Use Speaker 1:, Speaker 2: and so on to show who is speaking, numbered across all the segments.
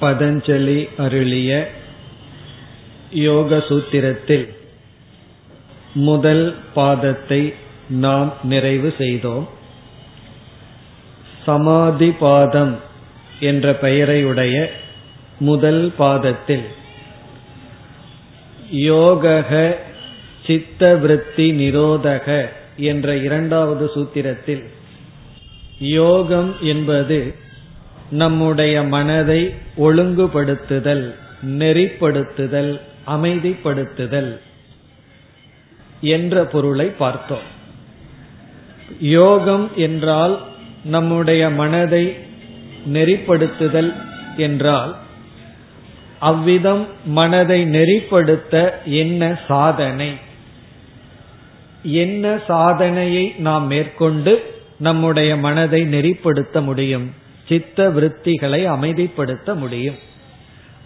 Speaker 1: பதஞ்சலி அருளிய யோக சூத்திரத்தில் முதல் பாதத்தை நாம் நிறைவு செய்தோம். சமாதி பாதம் என்ற பெயரையுடைய முதல் பாதத்தில் யோகக சித்தவிருத்தி நிரோதக என்ற இரண்டாவது சூத்திரத்தில் யோகம் என்பது நம்முடைய மனதை ஒழுங்குபடுத்துதல் நெறிப்படுத்துதல் அமைதிப்படுத்துதல் என்ற பொருளை பார்த்தோம். யோகம் என்றால் நம்முடைய மனதை நெறிப்படுத்துதல் என்றால் அவ்விதம் மனதை நெறிப்படுத்த என்ன சாதனை? என்ன சாதனையை நாம் மேற்கொண்டு நம்முடைய மனதை நெறிப்படுத்த முடியும்? சித்த விருத்திகளை அமைதிப்படுத்த முடியும்.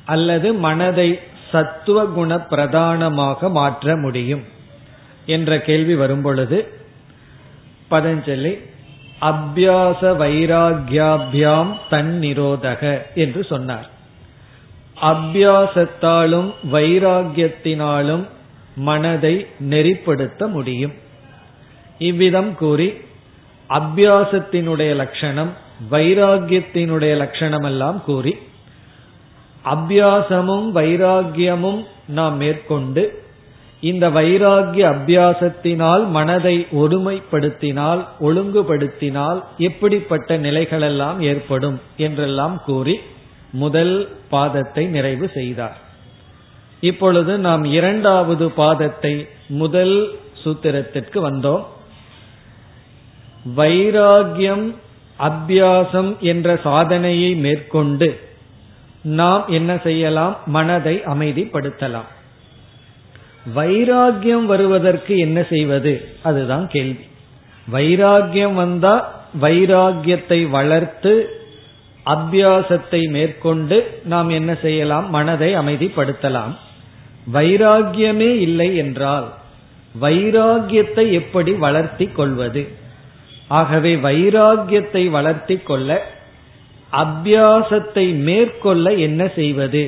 Speaker 1: அல்லது மனதை சத்துவ குண பிரதானமாக மாற்ற முடியும் என்ற கேள்வி வரும்பொழுது பதஞ்சலி அபியாச வைராகியாபியாம் தன் நிரோதக என்று சொன்னார். அபியாசத்தாலும் வைராகியத்தினாலும் மனதை நெறிப்படுத்த முடியும். இவ்விதம் கூறி அபியாசத்தினுடைய லட்சணம் வைராகியத்தினுடைய லட்சணம் எல்லாம் கூறி அபியாசமும் வைராகியமும் நாம் மேற்கொண்டு இந்த வைராகிய அபியாசத்தினால் மனதை ஒருமைப்படுத்தினால் ஒழுங்குபடுத்தினால் எப்படிப்பட்ட நிலைகளெல்லாம் ஏற்படும் என்றெல்லாம் கூறி முதல் பாதத்தை நிறைவு செய்தார். இப்பொழுது நாம் இரண்டாவது பாதத்தை முதல் சூத்திரத்திற்கு வந்தோம். வைராகியம் அத்தியாசம் என்ற சாதனையை மேற்கொண்டு நாம் என்ன செய்யலாம்? மனதை அமைதிப்படுத்தலாம். வைராகியம் வருவதற்கு என்ன செய்வது? அதுதான் கேள்வி. வைராகியம் வந்தா வைராகியத்தை வளர்த்து அபியாசத்தை மேற்கொண்டு நாம் என்ன செய்யலாம்? மனதை அமைதிப்படுத்தலாம். வைராகியமே இல்லை என்றால் வைராகியத்தை எப்படி வளர்த்தி கொள்வது? ஆகவே வைராகியத்தை வளர்த்தி கொள்ள அபியாசத்தை மேற்கொள்ள என்ன செய்வது?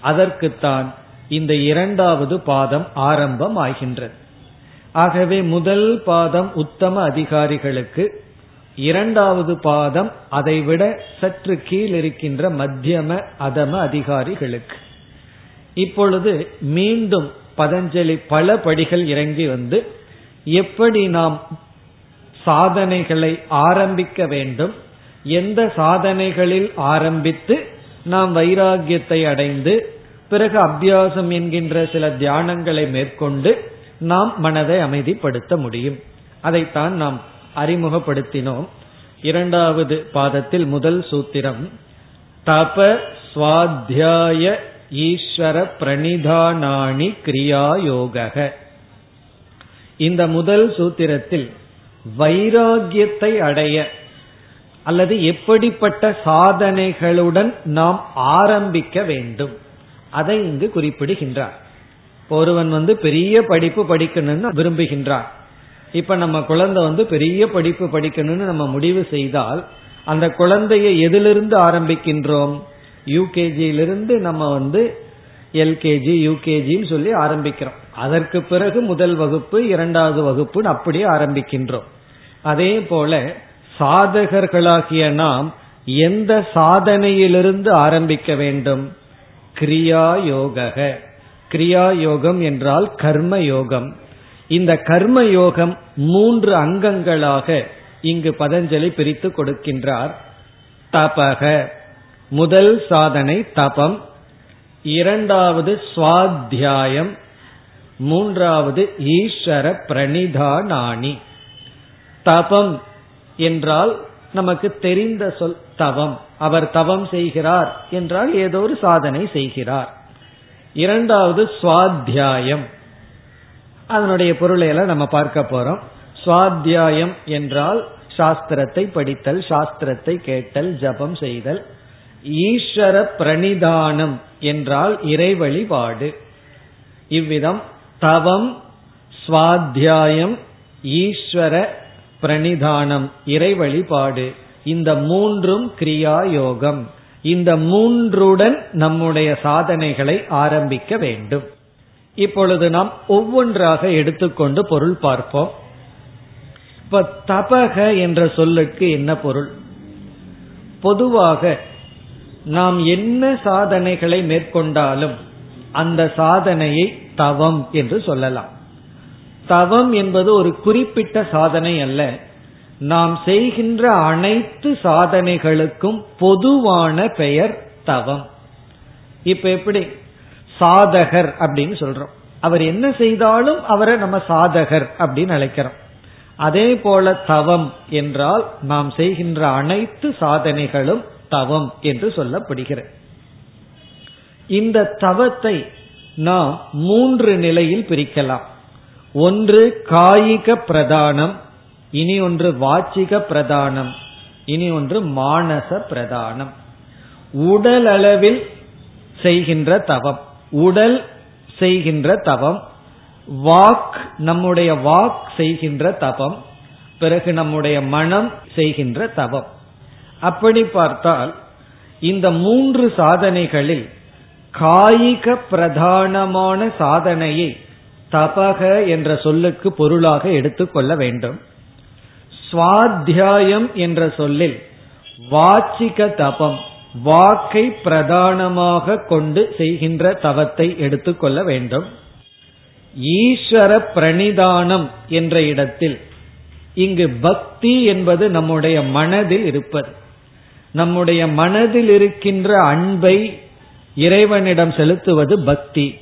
Speaker 1: அதற்குத்தான் இந்த இரண்டாவது பாதம் ஆரம்பம் ஆகின்றது ஆகவே முதல் பாதம் உத்தம அதிகாரிகளுக்கு இரண்டாவது பாதம் அதைவிட சற்று கீழ் இருக்கின்ற மத்தியம அதம அதிகாரிகளுக்கு. இப்பொழுது மீண்டும் பதஞ்சலி பல படிகள் இறங்கி வந்து எப்படி நாம் சாதனைகளை ஆரம்பிக்க வேண்டும். எந்த சாதனைகளில் ஆரம்பித்து நாம் வைராகியத்தை அடைந்து பிறகு அபியாசம் என்கின்ற சில தியானங்களை மேற்கொண்டு நாம் மனதை அமைதிப்படுத்த முடியும். அதைத்தான் நாம் அறிமுகப்படுத்தினோம். இரண்டாவது பாதத்தில் முதல் சூத்திரம் தப சுவாத்தியாய ஈஸ்வர பிரணிதானாணி கிரியாயோக இந்த முதல் சூத்திரத்தில் வைராகியத்தை அடைய அல்லது எப்படிப்பட்ட சாதனைகளுடன் நாம் ஆரம்பிக்க வேண்டும். அதை இங்கு குறிப்பிடுகின்றார். ஒருவன் வந்து பெரிய படிப்பு படிக்கணும்னு விரும்புகின்றார் இப்ப நம்ம குழந்தை வந்து பெரிய படிப்பு படிக்கணும்னு நம்ம முடிவு செய்தால் அந்த குழந்தைய எதிலிருந்து ஆரம்பிக்கின்றோம்? யூகேஜியிலிருந்து நம்ம வந்து எல்கேஜி யூகேஜின்னு சொல்லி ஆரம்பிக்கிறோம். அதற்கு பிறகு முதல் வகுப்பு இரண்டாவது வகுப்புன்னு அப்படியே ஆரம்பிக்கின்றோம். அதே போல சாதகர்களாகிய நாம் எந்த சாதனையிலிருந்து ஆரம்பிக்க வேண்டும்? கிரியா யோக கிரியா யோகம் என்றால் கர்ம யோகம் இந்த கர்ம யோகம் மூன்று அங்கங்களாக இங்கு பதஞ்சலி பிரித்து கொடுக்கின்றார். தபக. முதல் சாதனை தபம். இரண்டாவது சுவாத்தியாயம். மூன்றாவது ஈஸ்வர பிரணிதானானி தபம் என்றால் நமக்கு தெரிந்த சொல் தவம். அவர் தவம் செய்கிறார் என்றால் ஏதோ ஒரு சாதனை செய்கிறார். இரண்டாவது சுவாத்தியாயம். அதனுடைய பொருளை எல்லாம் நம்ம பார்க்க போறோம். சுவாத்தியாயம் என்றால் சாஸ்திரத்தை படித்தல் சாஸ்திரத்தை கேட்டல் ஜபம் செய்தல். ஈஸ்வர பிரணிதானம் என்றால் இறை வழிபாடு. இவ்விதம் தவம் சுவாத்தியாயம் ஈஸ்வர பிரணிதானம் இறை வழிபாடு இந்த மூன்றும் கிரியா யோகம். இந்த மூன்றுடன் நம்முடைய சாதனைகளை ஆரம்பிக்க வேண்டும். இப்பொழுது நாம் ஒவ்வொன்றாக எடுத்துக்கொண்டு பொருள் பார்ப்போம். இப்ப தபக என்ற சொல்லுக்கு என்ன பொருள்? பொதுவாக நாம் என்ன சாதனைகளை மேற்கொண்டாலும் அந்த சாதனையை தவம் என்று சொல்லலாம். தவம் என்பது ஒரு குறிப்பிட்ட சாதனை அல்ல. நாம் செய்கின்ற அனைத்து சாதனைகளுக்கும் பொதுவான பெயர் தவம். இப்ப எப்படி? சாதகர் அப்படின்னு சொல்றோம். அவர் என்ன செய்தாலும் அவரை நம்ம சாதகர் அப்படின்னு அழைக்கிறோம். அதே போல தவம் என்றால் நாம் செய்கின்ற அனைத்து சாதனைகளும் தவம் என்று சொல்லப்படுகிறது. இந்த தவத்தை நாம் மூன்று நிலையில் பிரிக்கலாம். ஒன்று காயிக பிரதானம் இனி ஒன்று வாச்சிக பிரதானம் இனி ஒன்று மானச பிரதானம். உடல் அளவில் செய்கின்ற தவம் உடல் செய்கின்ற தவம் வாக் நம்முடைய வாக் செய்கின்ற தவம் பிறகு நம்முடைய மனம் செய்கின்ற தவம். அப்படி பார்த்தால் இந்த மூன்று சாதனைகளில் காயிக பிரதானமான சாதனையை தபக என்ற சொல்லுக்கு பொருளாக எடுத்துக்கொள்ள வேண்டும். சுவாத்தியாயம் என்ற சொல்லில் வாச்சிக தபம் வாக்கை பிரதானமாக கொண்டு செய்கின்ற தவத்தை எடுத்துக்கொள்ள வேண்டும். ஈஸ்வர பிரணிதானம் என்ற இடத்தில் இங்கு பக்தி என்பது நம்முடைய மனதில் இருப்பது. நம்முடைய மனதில் இருக்கின்ற அன்பை இறைவனிடம் செலுத்துவது பக்தி.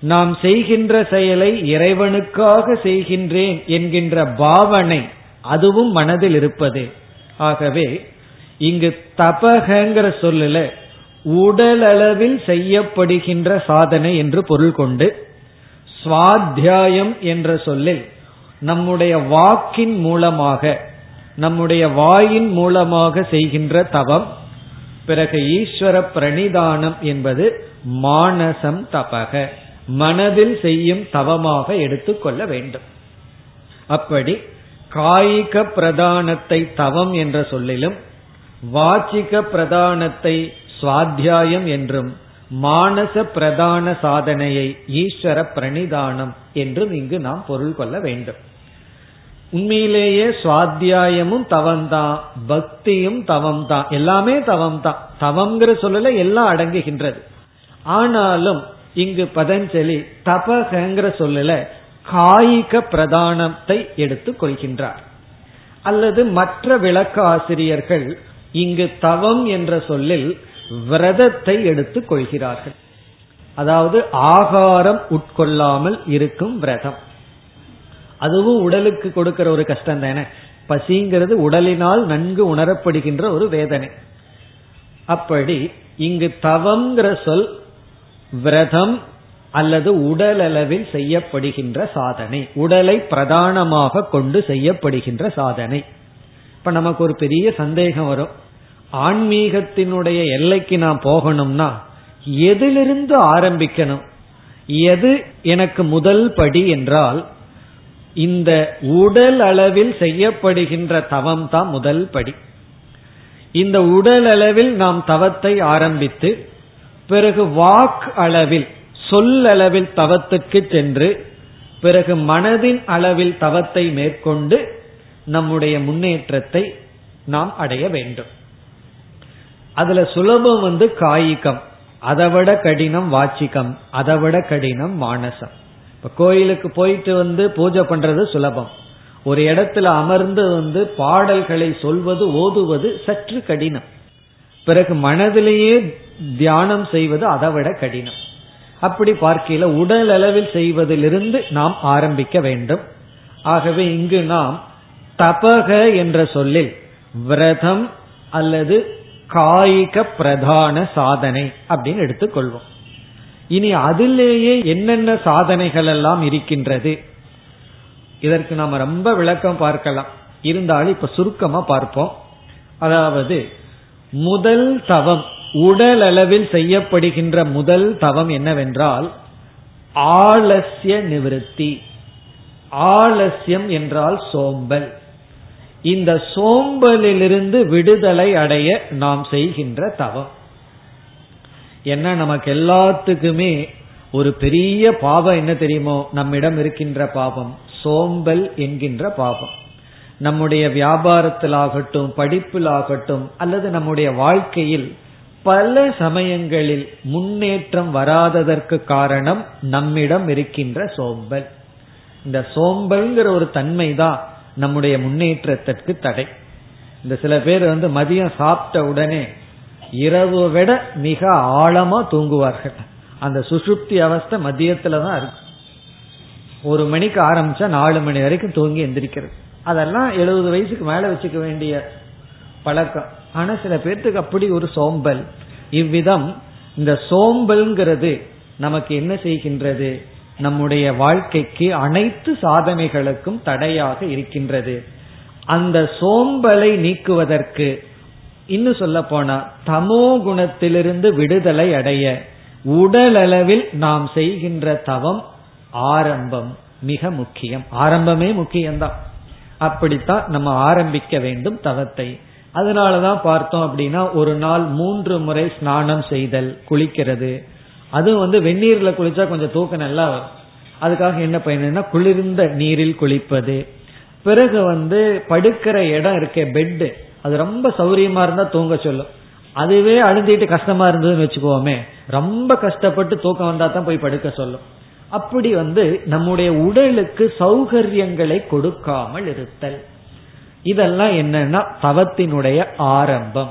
Speaker 1: நாம் செய்கின்ற செயலை இறைவனுக்காக செய்கின்றேன் என்கின்ற பாவனை அதுவும் மனதில் இருப்பது. ஆகவே இங்கு தபகங்கிற சொல்லல உடலளவில் செய்யப்படுகின்ற சாதனை என்று பொருள் கொண்டு சுவாத்தியாயம் என்ற சொல்லில் நம்முடைய வாக்கின் மூலமாக நம்முடைய வாயின் மூலமாக செய்கின்ற தவம் பிறகு ஈஸ்வர பிரணிதானம் என்பது மானசம் தபக. மனதில் செய்யும் தவமாக எடுத்துக்கொள்ள வேண்டும். அப்படி காயிக பிரதானத்தை தவம் என்ற சொல்லிலும் வாச்சிக பிரதானத்தை சுவாத்தியாயம் என்றும் மானச பிரதான சாதனையை ஈஸ்வர பிரணிதானம் என்றும் இங்கு நாம் பொருள் கொள்ள வேண்டும். உண்மையிலேயே சுவாத்தியாயமும் தவம்தான் பக்தியும் தவம்தான் எல்லாமே தவம் தான் தவம்ங்கிற சொல்லல எல்லாம் அடங்குகின்றது. ஆனாலும் இங்கு பதஞ்சலி தபகங்கிற சொல்லல காயிக பிரதானத்தை எடுத்துக் கொள்கின்றார். அல்லது மற்ற விளக்க ஆசிரியர்கள் இங்கு தவம் என்ற சொல்லில் விரதத்தை எடுத்துக் கொள்கிறார்கள். அதாவது ஆகாரம் உட்கொள்ளாமல் இருக்கும் விரதம். அதுவும் உடலுக்கு கொடுக்கிற ஒரு கஷ்டம் தானே. பசிங்கிறது உடலினால் நன்கு உணரப்படுகின்ற ஒரு வேதனை. அப்படி இங்கு தவங்கிற சொல் விரதம் அல்லது உடலளவில் செய்யப்படுகின்ற சாதனை. உடலை பிரதானமாக கொண்டு செய்யப்படுகின்ற சாதனை. இப்ப நமக்கு ஒரு பெரிய சந்தேகம் வரும். ஆன்மீகத்தினுடைய எல்லைக்கு நான் போகணும்னா எதிலிருந்து ஆரம்பிக்கணும்? எது எனக்கு முதல் படி என்றால் இந்த உடல் அளவில் செய்யப்படுகின்ற தவம் தான் முதல் படி. இந்த உடல் அளவில் நாம் தவத்தை ஆரம்பித்து பிறகு வாக் அளவில் சொல்லளவில் தவத்துக்கு சென்று பிறகு மனதின் அளவில் தவத்தை மேற்கொண்டு நம்முடைய முன்னேற்றத்தை நாம் அடைய வேண்டும். அதுல சுலபம் வந்து காய்கம். அதை விட கடினம் வாச்சிக்கம் அதை விட கடினம் மானசம். இப்ப கோயிலுக்கு போயிட்டு வந்து பூஜை பண்றது சுலபம். ஒரு இடத்துல அமர்ந்து வந்து பாடல்களை சொல்வது ஓதுவது சற்று கடினம். பிறகு மனதிலேயே தியானம் செய்வது அதை விட கடினம். அப்படி பார்க்கையில உடல் அளவில் செய்வதிலிருந்து நாம் ஆரம்பிக்க வேண்டும். ஆகவே இங்கு நாம் தபக என்ற சொல்லில் விரதம் அல்லது காய்க பிரதான சாதனை அப்படின்னு எடுத்துக்கொள்வோம். இனி அதிலேயே என்னென்ன சாதனைகள் எல்லாம் இருக்கின்றது? இதற்கு நாம ரொம்ப விளக்கம் பார்க்கலாம். இருந்தாலும் இப்ப சுருக்கமா பார்ப்போம். அதாவது முதல் தவம் உடல் அளவில் செய்யப்படுகின்ற முதல் தவம் என்னவென்றால் ஆலசிய நிவிருத்தி. ஆலசியம் என்றால் சோம்பல். இந்த சோம்பலிலிருந்து விடுதலை அடைய நாம் செய்கின்ற தவம். என்ன நமக்கு எல்லாத்துக்குமே ஒரு பெரிய பாவம் என்ன தெரியுமோ? நம்மிடம் இருக்கின்ற பாவம். சோம்பல் என்கின்ற பாவம். நம்முடைய வியாபாரத்திலாகட்டும் படிப்பிலாகட்டும் அல்லது நம்முடைய வாழ்க்கையில் பல சமயங்களில் முன்னேற்றம் வராததற்கு காரணம் நம்மிடம் இருக்கின்ற சோம்பல். இந்த சோம்பல்ங்கிற ஒரு தன்மை தான் நம்முடைய முன்னேற்றத்திற்கு தடை. இந்த சில பேர் வந்து மதியம் சாப்பிட்ட உடனே இரவு விட மிக ஆழமா தூங்குவார்கள். அந்த சுசுப்தி அவஸ்தை மதியத்துல தான் இருக்கு. ஒரு மணிக்கு ஆரம்பிச்சா நாலு மணி வரைக்கும் தூங்கி எந்திரிக்கிறது. அதெல்லாம் எழுபது வயசுக்கு மேல வச்சுக்க வேண்டிய பழக்கம். ஆனா சில பேர்த்துக்கு அப்படி ஒரு சோம்பல். இவ்விதம் இந்த சோம்பல்ங்கிறது நமக்கு என்ன செய்கின்றது? நம்முடைய வாழ்க்கைக்கு அனைத்து சாதனைகளுக்கும் தடையாக இருக்கின்றது. அந்த சோம்பலை நீக்குவதற்கு இன்னும் சொல்ல போனா தமோ குணத்திலிருந்து விடுதலை அடைய உடலளவில் நாம் செய்கின்ற தவம் ஆரம்பம் மிக முக்கியம். ஆரம்பமே முக்கியம்தான். அப்படித்தான் நம்ம ஆரம்பிக்க வேண்டும் தவத்தை. அதனாலதான் பார்த்தோம் அப்படின்னா ஒரு நாள் மூன்று முறை ஸ்நானம் செய்தல் குளிக்கிறது. அதுவும் வந்து வெந்நீர்ல குளிச்சா கொஞ்சம் தூக்கம் நல்லா வரும். அதுக்காக என்ன பயனா குளிர்ந்த நீரில் குளிப்பது. பிறகு வந்து படுக்கிற இடம் இருக்க பெட்டு அது ரொம்ப சௌரியமா இருந்தா தூங்க சொல்லும். அதுவே அழுந்திட்டு கஷ்டமா இருந்ததுன்னு வச்சுக்கோமே ரொம்ப கஷ்டப்பட்டு தூக்கம் வந்தா தான் போய் படுக்க சொல்லும். அப்படி வந்து நம்முடைய உடலுக்கு சௌகரியங்களை கொடுக்காமல் இருத்தல். இதெல்லாம் என்னன்னா தவத்தினுடைய ஆரம்பம்.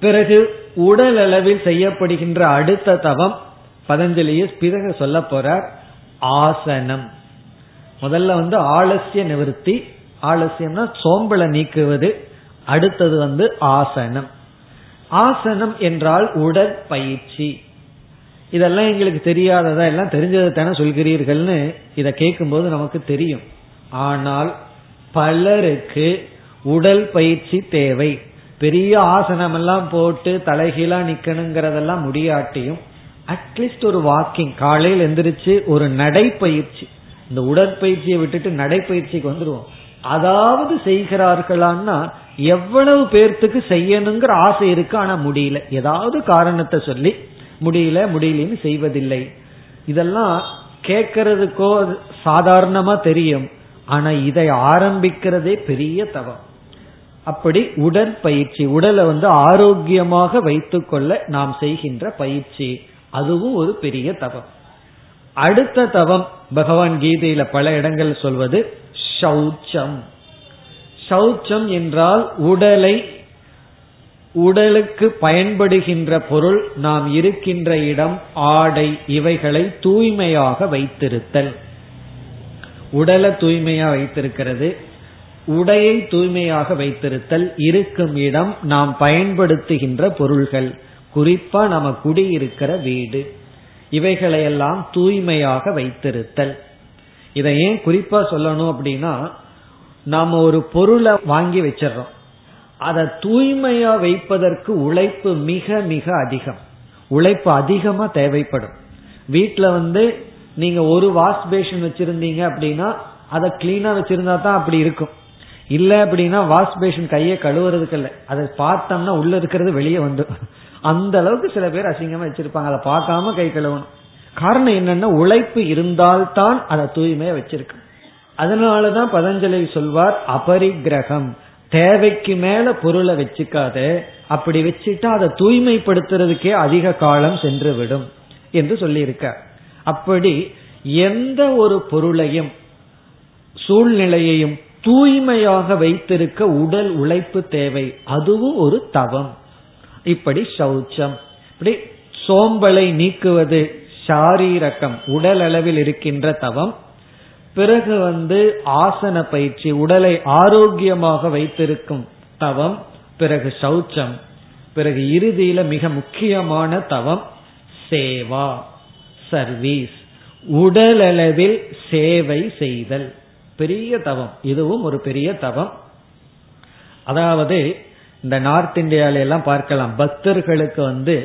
Speaker 1: பிறகு உடல் அளவில் செய்யப்படுகின்ற அடுத்த தவம் பதஞ்சலியை பிறகு சொல்ல போறார் ஆசனம். முதல்ல வந்து ஆலசிய நிவர்த்தி ஆலசியம்னா சோம்பலை நீக்குவது அடுத்தது வந்து ஆசனம். ஆசனம் என்றால் உடற்பயிற்சி. இதெல்லாம் எங்களுக்கு தெரியாததா எல்லாம் தெரிஞ்சதை தானே சொல்கிறீர்கள்னு இதை கேட்கும்போது நமக்கு தெரியும். ஆனால் பலருக்கு உடல் பயிற்சி தேவை. பெரிய ஆசனம் எல்லாம் போட்டு தலைகீழா நிக்கணுங்கிறதெல்லாம் முடியாட்டியும் அட்லீஸ்ட் ஒரு வாக்கிங் காலையில் எந்திரிச்சு ஒரு நடைப்பயிற்சி. இந்த உடற்பயிற்சியை விட்டுட்டு நடைப்பயிற்சிக்கு வந்துடுவோம் அதாவது செய்கிறார்களான்னா எவ்வளவு பேர்த்துக்கு செய்யணுங்கிற ஆசை இருக்கு ஆனா முடியல. ஏதாவது காரணத்தை சொல்லி முடியல முடியலன்னு செய்வதில்லை. இதெல்லாம் கேட்கறதுக்கோ சாதாரணமா தெரியும். ஆனா இதை ஆரம்பிக்கிறதே பெரிய தவம். அப்படி உடற்பயிற்சி உடலை வந்து ஆரோக்கியமாக வைத்துக்கொள்ள நாம் செய்கின்ற பயிற்சி அதுவும் ஒரு பெரிய தவம். அடுத்த தவம் பகவான் கீதையில பல இடங்கள் சொல்வது சௌச்சம் சௌச்சம் என்றால் உடலை உடலுக்கு பயன்படுகின்ற பொருள் நாம் இருக்கின்ற இடம் ஆடை இவைகளை தூய்மையாக வைத்திருத்தல். உடலை தூய்மையா வைத்திருக்கிறது உடையை தூய்மையாக வைத்திருத்தல் இருக்கும் இடம் நாம் பயன்படுத்துகின்ற பொருள்கள் குறிப்பா நம்ம குடியிருக்கிற வீடு. இவைகளையெல்லாம் தூய்மையாக வைத்திருத்தல். இதை ஏன் குறிப்பா சொல்லணும் அப்படின்னா நாம ஒரு பொருளை வாங்கி வச்சிடறோம். அதை தூய்மையா வைப்பதற்கு உழைப்பு மிக மிக அதிகம். உழைப்பு அதிகமா தேவைப்படும். வீட்டில் வந்து நீங்க ஒரு வாஷ் பேஷன் வச்சிருந்தீங்க அப்படின்னா அதை கிளீனா வச்சிருந்தா தான் அப்படி இருக்கும். இல்ல அப்படின்னா வாஷ் பேஷன் கையை கழுவுறதுக்கு இல்லை. அதை பார்த்தோம்னா உள்ள இருக்கிறது வெளியே வந்து. அந்த அளவுக்கு சில பேர் அசிங்கமா வச்சிருப்பாங்க. அதை பார்க்காம கை கழுவணும். காரணம் என்னன்னா உழைப்பு இருந்தால்தான் அதை தூய்மையா வச்சிருக்கு. அதனாலதான் பதஞ்சலி சொல்வார் அபரிக்கிரகம் தேவைக்கு மேல பொருளை வச்சுக்காத. அப்படி வச்சுட்டா அதை தூய்மைப்படுத்துறதுக்கே அதிக காலம் சென்று விடும் என்று சொல்லியிருக்கார். அப்படி எந்த ஒரு பொருளையும் சூழ்நிலையையும் தூய்மையாக வைத்திருக்க உடல் உழைப்பு தேவை. அதுவும் ஒரு தவம். இப்படி சௌச்சம். இப்படி சோம்பலை நீக்குவது சாரீரகம் உடல் அளவில் இருக்கின்ற தவம். பிறகு வந்து ஆசன பயிற்சி உடலை ஆரோக்கியமாக வைத்திருக்கும் தவம். பிறகு சௌச்சம். பிறகு இறுதியில மிக முக்கியமான தவம் சேவா. சர்வீஸ் உடலளவில் சேவை செய்தல். பெரிய தவம். இதுவும் ஒரு பெரிய தவம். அதாவது இந்த நார்த் இந்தியால எல்லாம் பார்க்கலாம். பக்தர்களுக்கு வந்து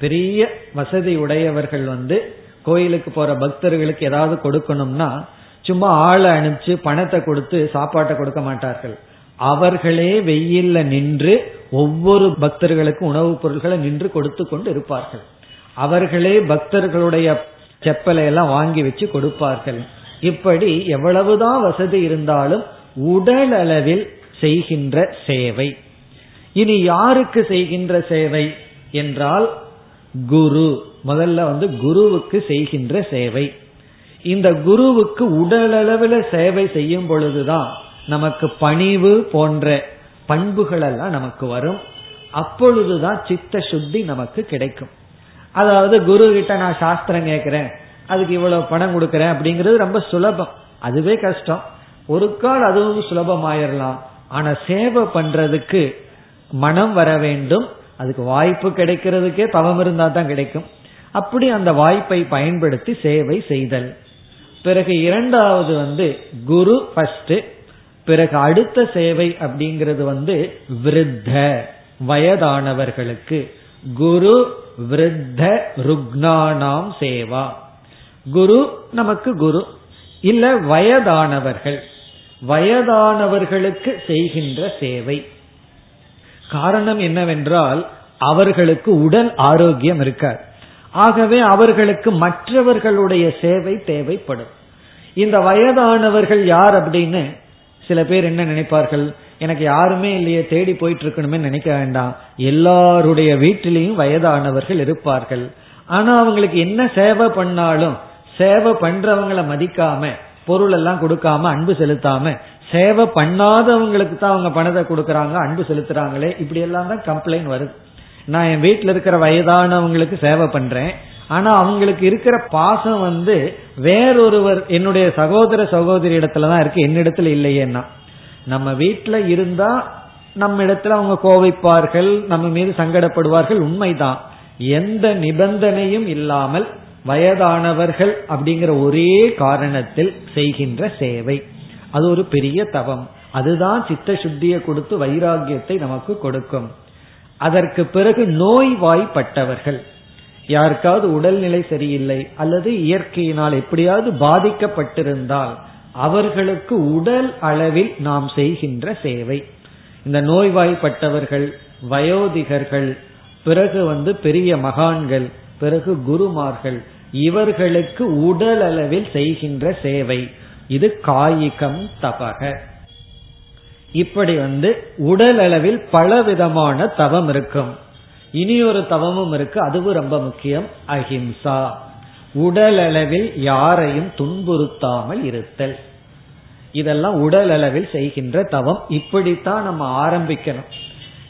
Speaker 1: பெரிய வசதி உடையவர்கள் வந்து கோயிலுக்கு போற பக்தர்களுக்கு ஏதாவது கொடுக்கணும்னா சும்மா ஆளை அனுப்பிச்சு பணத்தை கொடுத்து சாப்பாட்டை கொடுக்க மாட்டார்கள். அவர்களே வெயில்ல நின்று ஒவ்வொரு பக்தர்களுக்கும் உணவுப் பொருட்களை நின்று கொடுத்து கொண்டு இருப்பார்கள். அவர்களே பக்தர்களுடைய செப்பலை எல்லாம் வாங்கி வச்சு கொடுப்பார்கள். இப்படி எவ்வளவுதான் வசதி இருந்தாலும் உடல் அளவில் செய்கின்ற சேவை. இனி யாருக்கு செய்கின்ற சேவை என்றால் குரு முதல்ல வந்து குருவுக்கு செய்கின்ற சேவை. இந்த குருவுக்கு உடலளவில் சேவை செய்யும் பொழுதுதான் நமக்கு பணிவு போன்ற பண்புகள் எல்லாம் நமக்கு வரும். அப்பொழுதுதான் சித்த சுத்தி நமக்கு கிடைக்கும். அதாவது குரு கிட்ட நான் சாஸ்திரம் கேட்கிறேன் அதுக்கு இவ்வளவு பணம் கொடுக்கறேன் அப்படிங்கிறது ரொம்ப சுலபம். அதுவே கஷ்டம். ஒரு கால் அதுவும் சுலபமாயிரலாம். ஆனா சேவை பண்றதுக்கு மனம் வர வேண்டும். அதுக்கு வாய்ப்பு கிடைக்கிறதுக்கே தவம் இருந்தா தான் கிடைக்கும். அப்படி அந்த வாய்ப்பை பயன்படுத்தி சேவை செய்தல். பிறகு இரண்டாவது வந்து குரு ஃபர்ஸ்ட் பிறகு அடுத்த சேவை அப்படிங்கிறது வந்து விருத்த வயதானவர்களுக்கு. குரு விருத்த ருக்னானாம் சேவா. குரு நமக்கு குரு இல்ல வயதானவர்கள். வயதானவர்களுக்கு செய்கின்ற சேவை. காரணம் என்னவென்றால் அவர்களுக்கு உடல் ஆரோக்கியம் இருக்காது. ஆகவே அவர்களுக்கு மற்றவர்களுடைய சேவை தேவைப்படும். இந்த வயதானவர்கள் யார் அப்படின்னு சில பேர் என்ன நினைப்பார்கள்? எனக்கு யாருமே இல்லையே தேடி போயிட்டு இருக்கணுமே நினைக்க வேண்டாம். எல்லாருடைய வீட்டிலையும் வயதானவர்கள் இருப்பார்கள். ஆனா அவங்களுக்கு என்ன சேவை பண்ணாலும் சேவை பண்றவங்களை மதிக்காம பொருள் எல்லாம் கொடுக்காம அன்பு செலுத்தாம சேவை பண்ணாதவங்களுக்கு தான் அவங்க பணத்தை கொடுக்கறாங்க அன்பு செலுத்துறாங்களே இப்படி எல்லாம் தான் கம்ப்ளைண்ட் வருது. நான் என் வீட்டில் இருக்கிற வயதானவங்களுக்கு சேவை பண்றேன். ஆனா அவங்களுக்கு இருக்கிற பாசம் வந்து வேறொருவர் என்னுடைய சகோதர சகோதரி இடத்துல தான் இருக்கு. என்னிடத்துல இல்லையேன்னா. நம்ம வீட்டில் இருந்தா நம்ம இடத்துல அவங்க கோவைப்பார்கள் நம்ம மீது சங்கடப்படுவார்கள் உண்மைதான். எந்த நிபந்தனையும் இல்லாமல் வயதானவர்கள் அப்படிங்கிற ஒரே காரணத்தில் செய்கின்ற சேவை. அது ஒரு பெரிய தவம். அதுதான் சித்த சுத்தியை கொடுத்து வைராகியத்தை நமக்கு கொடுக்கும். அதற்கு பிறகு நோய்வாய்ப்பட்டவர்கள். யாருக்காவது உடல்நிலை சரியில்லை அல்லது இயற்கையினால் எப்படியாவது பாதிக்கப்பட்டிருந்தால் அவர்களுக்கு உடல் அளவில் நாம் செய்கின்ற சேவை. இந்த நோய்வாய்ப்பட்டவர்கள் வயோதிகர்கள் பிறகு வந்து பெரிய மகான்கள் பிறகு குருமார்கள் இவர்களுக்கு உடல் அளவில் செய்கின்ற சேவை. இது காயிகம் தபக. இப்படி வந்து உடல் அளவில் பல விதமான தவம் இருக்கும். இனி ஒரு தவமும் இருக்கு. அதுவும் ரொம்ப முக்கியம். அஹிம்சா. உடலளவில் யாரையும் துன்புறுத்தாமல் இருத்தல். இதெல்லாம் உடல் அளவில் செய்கின்ற தவம். இப்படித்தான் நம்ம ஆரம்பிக்கணும்.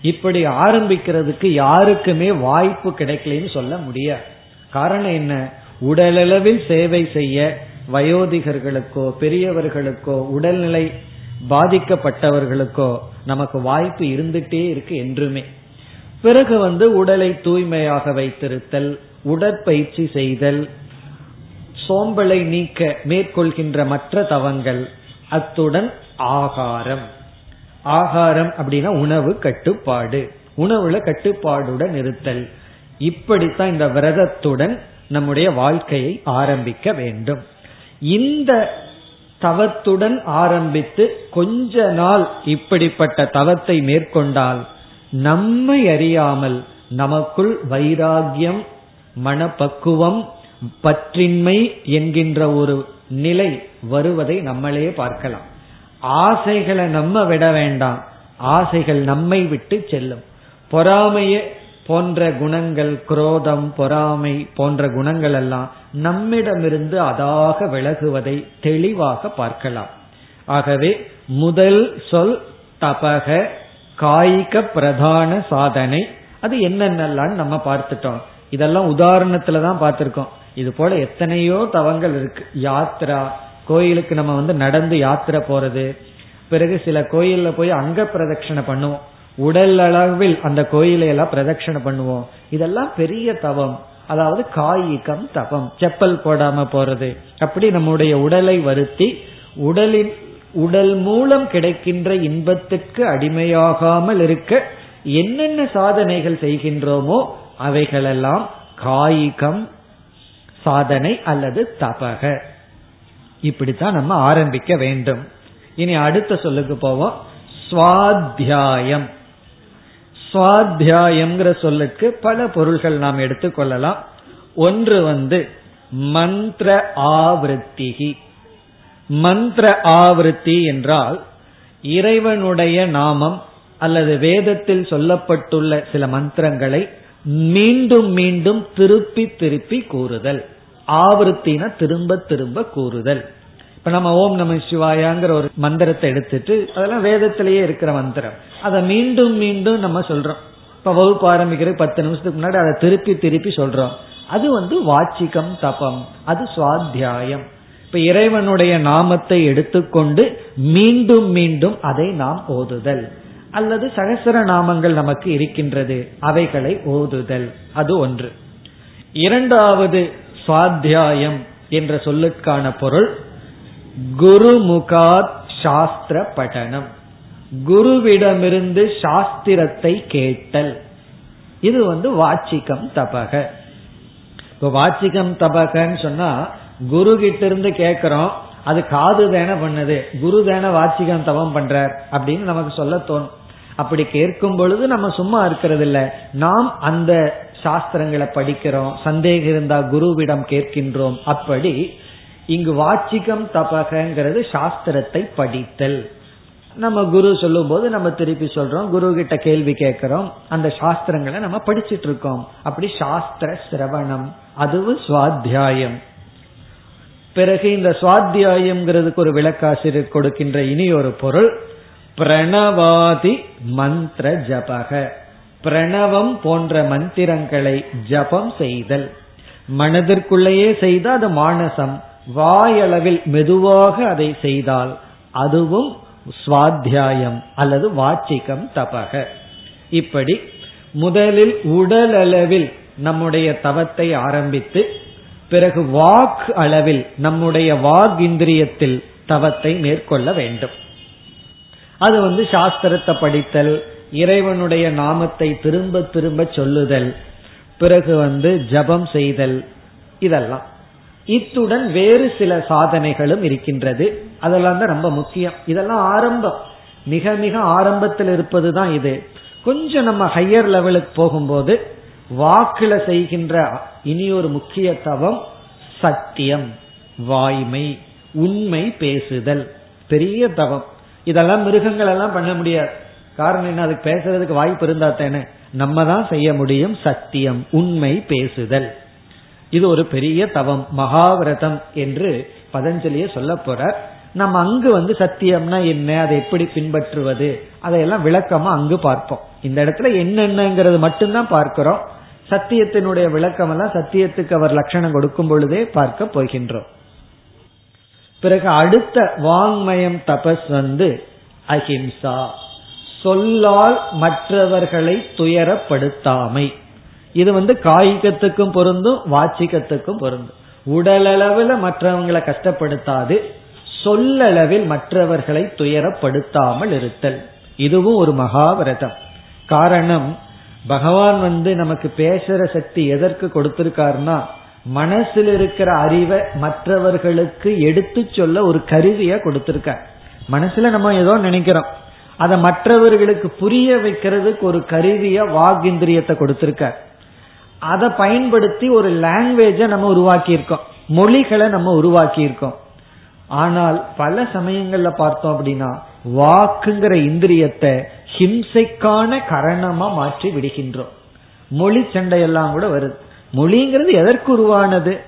Speaker 1: இப்படி ஆரம்பிக்கிறதுக்கு யாருக்குமே வாய்ப்பு கிடைக்கலன்னு சொல்ல முடியாது. காரணம் என்ன? உடலளவில் சேவை செய்ய வயோதிகர்களுக்கோ பெரியவர்களுக்கோ உடல்நிலை பாதிக்கப்பட்டவர்களுக்கோ நமக்கு வாய்ப்பு இருந்துட்டே இருக்கு என்றுமே. பிறகு வந்து உடலை தூய்மையாக வைத்திருத்தல் உடற்பயிற்சி செய்தல் சோம்பலை நீக்க மேற்கொள்கின்ற மற்ற தவங்கள் அத்துடன் ஆகாரம். ஆகாரம் அப்படின்னா உணவு கட்டுப்பாடு. உணவுல கட்டுப்பாடுடன் இருத்தல் இப்படித்தான் இந்த விரதத்துடன் நம்முடைய வாழ்க்கையை ஆரம்பிக்க வேண்டும். இந்த தவத்துடன் ஆரம்பித்து கொஞ்ச நாள் இப்படிப்பட்ட தவத்தை மேற்கொண்டால் நம்மை அறியாமல் நமக்குள் வைராகியம் மனப்பக்குவம் பற்றின்மை என்கின்ற ஒரு நிலை வருவதை நம்மளே பார்க்கலாம். ஆசைகளை நம்ம விட வேண்டாம். ஆசைகள் நம்மை விட்டு செல்லும். பொறாமைய போன்ற குணங்கள் குரோதம் பொறாமை போன்ற குணங்கள் எல்லாம் நம்மிடமிருந்து அதாக விலகுவதை தெளிவாக பார்க்கலாம். ஆகவே முதல் சொல் தபக காய்க பிரதான சாதனை. அது என்னென்னலாம் நம்ம பார்த்துட்டோம். இதெல்லாம் உதாரணத்துல தான் பார்த்திருக்கோம். இது போல எத்தனையோ தவங்கள் இருக்கு. யாத்ரா கோயிலுக்கு நம்ம வந்து நடந்து யாத்திரை போறது. பிறகு சில கோயில்ல போய் அங்க பிரதட்சணை பண்ணுவோம். உடல் அளவில் அந்த கோயிலை எல்லாம் பிரதட்சணை பண்ணுவோம். இதெல்லாம் பெரிய தவம். அதாவது காய்கம் தவம். செப்பல் போடாம போறது. அப்படி நம்முடைய உடலை வருத்தி உடலின் உடல் மூலம் கிடைக்கின்ற இன்பத்திற்கு அடிமையாகாமல் இருக்க என்னென்ன சாதனைகள் செய்கின்றோமோ அவைகளெல்லாம் காய்கம் சாதனை அல்லது தபக. இப்படித்தான் நம்ம ஆரம்பிக்க வேண்டும். இனி அடுத்த சொல்லுக்கு போவோம். சுவாத்தியாயம். சுவாத்தியாயம்ங்கிற சொல்லுக்கு பல பொருள்கள் நாம் எடுத்துக்கொள்ளலாம். ஒன்று வந்து மந்திர ஆவருத்திகி. மந்திர ஆவருத்தி என்றால் இறைவனுடைய நாமம் அல்லது வேதத்தில் சொல்லப்பட்டுள்ள சில மந்திரங்களை மீண்டும் மீண்டும் திருப்பி திருப்பி கூறுதல். ஆவருத்தின திரும்ப திரும்ப கூறுதல். இப்ப நம்ம ஓம் நம சிவாயாங்கிற ஒரு மந்திரத்தை எடுத்துட்டு அதெல்லாம் வேதத்திலேயே இருக்கிற மந்திரம். அதை மீண்டும் மீண்டும் நம்ம சொல்றோம். இப்ப வகுப்பு ஆரம்பிக்கிற பத்து நிமிஷத்துக்கு முன்னாடி அதை திருப்பி திருப்பி சொல்றோம். அது வந்து வாச்சிகம் தபம். அது சுவாத்தியாயம். இப்ப இறைவனுடைய நாமத்தை எடுத்துக்கொண்டு மீண்டும் மீண்டும் அதை நாம் ஓதுதல். அல்லது சகசர நாமங்கள் நமக்கு இருக்கின்றது. அவைகளை ஓதுதல். அது ஒன்று. இரண்டாவது சுவாத்தியாயம் என்ற சொல்லுக்கான பொருள் குருமுகாத் சாஸ்திர படனம் குருவிடமிருந்து சாஸ்திரத்தை கேட்டல். இது வந்து வாச்சிக்கம் தபக. இப்ப வாச்சிகம் தபகன்னு சொன்னா குரு கிட்ட இருந்து கேட்கிறோம் அது காது தானே பண்ணுது குரு தானே வாச்சிகம் தவம் பண்றார் அப்படின்னு நமக்கு சொல்ல தோணும். அப்படி கேட்கும் பொழுது நம்ம சும்மா இருக்கிறது இல்ல நாம் அந்த சாஸ்திரங்களை படிக்கிறோம் சந்தேகம் இருந்தா குருவிடம் கேட்கின்றோம். அப்படி இங்கு வாச்சிகம் தபகங்கிறது சாஸ்திரத்தை படித்தல். நம்ம குரு சொல்லும் போது நம்ம திருப்பி சொல்றோம் குரு கிட்ட கேள்வி கேட்கிறோம் அந்த சாஸ்திரங்களை நம்ம படிச்சிட்டு இருக்கோம் அப்படி சாஸ்திர சிரவணம் அதுவும் சுவாத்தியாயம். பிறகு இந்த சுவாத்தியாயம்ங்கிறதுக்கு ஒரு விளக்காசிரியர் கொடுக்கின்ற இனி ஒரு பொருள் பிரணவாதி மந்திர ஜபக. பிரணவம் போன்ற மந்திரங்களை ஜபம் செய்தல். மனதிற்குள்ளேயே செய்தால் அது மானசம். வாயளவில் மெதுவாக அதை செய்தால் அதுவும் சுவாத்தியாயம் அல்லது வாச்சிகம் தபக. இப்படி முதலில் உடல் அளவில் நம்முடைய தவத்தை ஆரம்பித்து பிறகு வாக் அளவில் நம்முடைய வாக் இந்திரியத்தில் தவத்தை மேற்கொள்ள வேண்டும். அது வந்து சாஸ்திரத்தை படித்தல் இறைவனுடைய நாமத்தை திரும்ப திரும்ப சொல்லுதல் பிறகு வந்து ஜபம் செய்தல் இதெல்லாம். இத்துடன் வேறு சில சாதனைகளும் இருக்கின்றது. அதெல்லாம் தான் ரொம்ப முக்கியம். இதெல்லாம் ஆரம்பம். மிக மிக ஆரம்பத்தில் இருப்பது தான் இது. கொஞ்சம் நம்ம ஹையர் லெவலுக்கு போகும்போது வாக்குல செய்கின்ற இனி ஒரு முக்கிய தவம் சத்தியம் வாய்மை உண்மை பேசுதல். பெரிய தவம். இதெல்லாம் மிருகங்கள் எல்லாம் பண்ண முடியாது. காரணம் என்ன? அதுக்கு பேசுறதுக்கு வாய்ப்பு இருந்தா தானே. நம்ம தான் செய்ய முடியும் சத்தியம் உண்மை பேசுதல். இது ஒரு பெரிய தவம். மகாவிரதம் என்று பதஞ்சலியே சொல்ல போறார். நம்ம அங்கு வந்து சத்தியம்னா என்ன? அதை எப்படி பின்பற்றுவது? அதையெல்லாம் விளக்கமா அங்கு பார்ப்போம். இந்த இடத்துல என்னென்னங்கிறது மட்டும்தான் பார்க்கிறோம். சத்தியத்தினுடைய விளக்கம் எல்லாம் சத்தியத்துக்கு அவர் லட்சணம் கொடுக்கும் பொழுதே பார்க்க போகின்றோம். பிறகு அடுத்த வாங்மயம் தபஸ் வந்து அஹிம்சா. சொல்லால் மற்றவர்களை துயரப்படுத்தாமை. இது வந்து காய்கத்துக்கும் பொருந்தும் வாச்சிக்கத்துக்கும் பொருந்தும். உடலளவில் மற்றவங்களை கஷ்டப்படுத்தாது சொல்லளவில் மற்றவர்களை துயரப்படுத்தாமல் இருத்தல். இதுவும் ஒரு மகாவிரதம். காரணம் பகவான் வந்து நமக்கு பேசுற சக்தி எதற்கு கொடுத்திருக்காருன்னா மனசில் இருக்கிற அறிவை மற்றவர்களுக்கு எடுத்து சொல்ல ஒரு கருவிய கொடுத்திருக்க மனசுல நம்ம ஏதோ நினைக்கிறோம். அதை மற்றவர்களுக்கு புரிய வைக்கிறதுக்கு ஒரு கருவிய வாகிந்திரியத்தை கொடுத்திருக்க. அதை பயன்படுத்தி ஒரு லாங்குவேஜ நம்ம உருவாக்கி இருக்கோம் மொழிகளை நம்ம உருவாக்கி இருக்கோம் ஆனால் பல சமயங்கள்ல பார்த்தோம் அப்படின்னா வாக்குங்கிற இந்திரியத்தை ஹிம்சைக்கான காரணமா மாற்றி விடுகின்றோம். மொழி சண்டையெல்லாம் கூட வருது. மொழிங்கிறது எதற்கு உருவானது?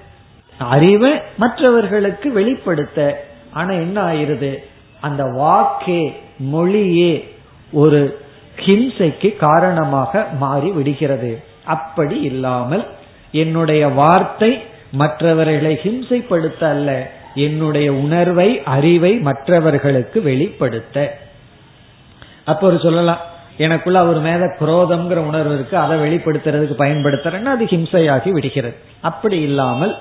Speaker 1: அறிவை மற்றவர்களுக்கு வெளிப்படுத்த. ஆனா என்ன ஆயிருது? அந்த வாக்கே மொழியே ஒரு ஹிம்சைக்கு காரணமாக மாறி விடுகிறது. அப்படி இல்லாமல் என்னுடைய வார்த்தை மற்றவர்களை ஹிம்சைப்படுத்த அல்ல என்னுடைய உணர்வை அறிவை மற்றவர்களுக்கு வெளிப்படுத்த. அப்ப ஒரு சொல்லலாம் எனக்குள்ள அவர் மேல குரோதம்ங்கிற உணர்வு இருக்கு அதை வெளிப்படுத்துறதுக்கு பயன்படுத்துறேன்னா அது ஹிம்சையாகி விடுகிறது. அப்படி இல்லாமல்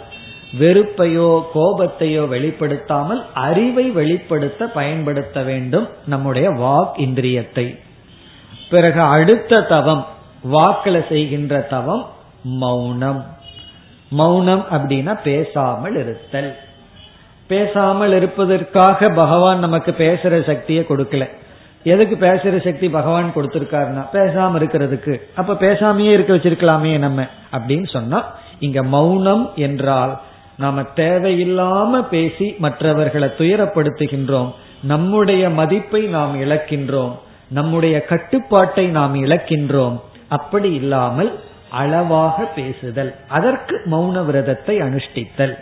Speaker 1: வெறுப்பையோ கோபத்தையோ வெளிப்படுத்தாமல் அறிவை வெளிப்படுத்த பயன்படுத்த வேண்டும் நம்முடைய வாக் இந்திரியத்தை. பிறகு அடுத்த தவம் வாக்கில செய்கின்ற தவம் மௌனம். மௌனம் அப்படின்னா பேசாமல் இருத்தல். பேசாமல் இருப்பதற்காக பகவான் நமக்கு பேசுற சக்தியை கொடுக்கல. எதுக்கு பேசுற சக்தி பகவான் கொடுத்திருக்காருன்னா பேசாம இருக்கிறதுக்கு. அப்ப பேசாமையே இருக்க வச்சிருக்கலாமே நம்ம அப்படின்னு சொன்னா இங்க மௌனம் என்றால் நாம தேவையில்லாம பேசி மற்றவர்களை துயரப்படுத்துகின்றோம். நம்முடைய மதிப்பை நாம் இழக்கின்றோம். நம்முடைய கட்டுப்பாட்டை நாம் இழக்கின்றோம். அப்படி இல்லாமல் அளவாக பேசுதல். அதற்கு மௌன விரதத்தை அனுஷ்டித்தல்.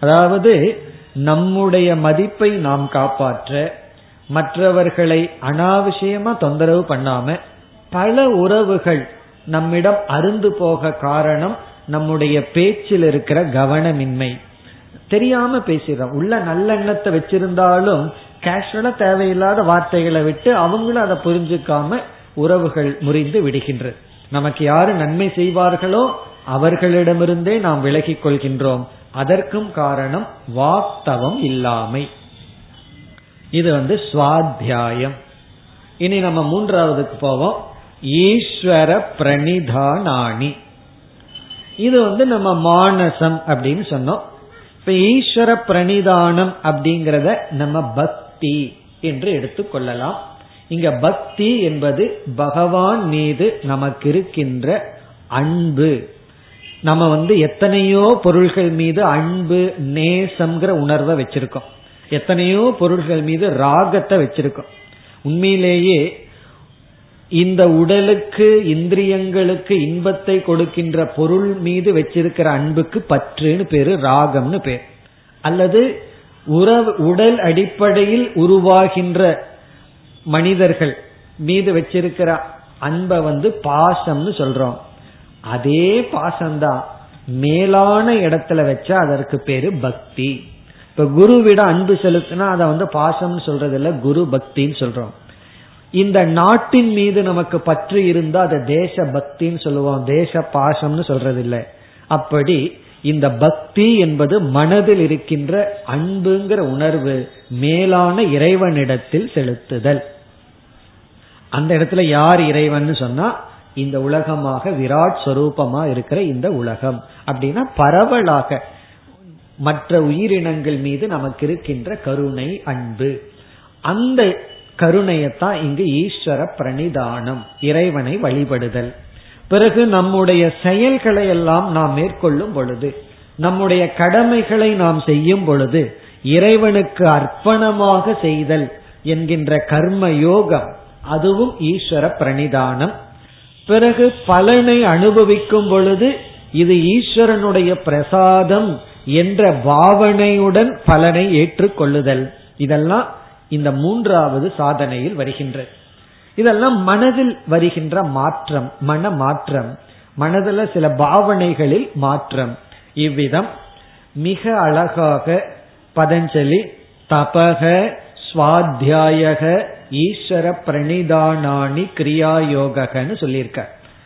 Speaker 1: அதாவது நம்முடைய மதிப்பை நாம் காப்பாற்ற மற்றவர்களை அனாவசியமா தொந்தரவு பண்ணாம பல உறவுகள் நம்மிடம் அருந்து போக காரணம் நம்முடைய பேச்சில் இருக்கிற கவனமின்மை. தெரியாம பேசிடுறோம். உள்ள நல்லெண்ணத்தை வச்சிருந்தாலும் கேஷுவலா தேவையில்லாத வார்த்தைகளை விட்டு அவங்களும் அதை புரிஞ்சுக்காம உறவுகள் முறிந்து விடுகின்றது நமக்கு யாரு நன்மை செய்வார்களோ அவர்களிடமிருந்தே நாம் விலகிக் கொள்கின்றோம். அதற்கும் காரணம் வாக்தவம் இல்லாமை. இது வந்து சுவாத்தியாயம். இனி நம்ம மூன்றாவதுக்கு போவோம். ஈஸ்வர பிரணிதானாணி. இது வந்து நம்ம மானசம் அப்படின்னு சொன்னோம். இப்ப ஈஸ்வர பிரணிதானம் அப்படிங்கறத நம்ம பக்தி என்று எடுத்துக்கொள்ளலாம் இங்க பக்தி என்பது பகவான் மீது நமக்கு இருக்கின்ற அன்பு. நம்ம வந்து எத்தனையோ பொருள்கள் மீது அன்பு நேசம்ங்கிற உணர்வை வச்சிருக்கோம். எத்தனையோ பொருள்கள் மீது ராகத்தை வச்சிருக்கோம். உண்மையிலேயே இந்த உடலுக்கு இந்திரியங்களுக்கு இன்பத்தை கொடுக்கின்ற பொருள் மீது வச்சிருக்கிற அன்புக்கு பற்றுன்னு பேரு ராகம்னு பேர். அல்லது உறவு உடல் அடிப்படையில் உருவாகின்ற மனிதர்கள் மீது வச்சிருக்கிற அன்பை வந்து பாசம்னு சொல்றோம். அதே பாசம்தான். மேலான இடத்துல வச்சா அதற்கு பேரு பக்தி. இப்ப குருவிட அன்பு செலுத்தினா அதை வந்து பாசம்னு சொல்றது இல்ல குரு பக்தின்னு சொல்றோம். இந்த நாட்டின் மீது நமக்கு பற்று இருந்தா அதை தேச பக்தின்னு சொல்லுவோம். தேச பாசம்னு சொல்றது இல்லை அப்படி இந்த பக்தி என்பது மனதில் இருக்கின்ற அன்புங்கிற உணர்வு மேலான இறைவனிடத்தில் செலுத்துதல். அந்த இடத்துல யார் இறைவன் சொன்னா இந்த உலகமாக விராட் சொரூபமா இருக்கிற இந்த உலகம். அப்படின்னா பரவலாக மற்ற உயிரினங்கள் மீது நமக்கு இருக்கின்ற கருணை அன்பு. அந்த கருணையத்தான் இங்கு ஈஸ்வர பிரணிதானம் இறைவனை வழிபடுதல். பிறகு நம்முடைய செயல்களை எல்லாம் நாம் மேற்கொள்ளும் பொழுது நம்முடைய கடமைகளை நாம் செய்யும் பொழுது இறைவனுக்கு அர்ப்பணமாக செய்தல் என்கின்ற கர்ம யோகம் அதுவும் ஈஸ்வர பிரணிதானம். பிறகு பலனை அனுபவிக்கும் பொழுது இது ஈஸ்வரனுடைய பிரசாதம் என்ற பாவனையுடன் பலனை ஏற்றுக்கொள்ளுதல். இதெல்லாம் இந்த மூன்றாவது சாதனையில் வருகின்றது இதெல்லாம் மனதில் வருகின்ற மாற்றம் மன மாற்றம். மனதில் சில பாவனைகளில் மாற்றம். இவ்விதம் மிக அழகாக பதஞ்சலி தபக சுவாத்தியாயக ஈஸ்வர பிரணிதானானி கிரியா யோகன்னு சொல்லியிருக்க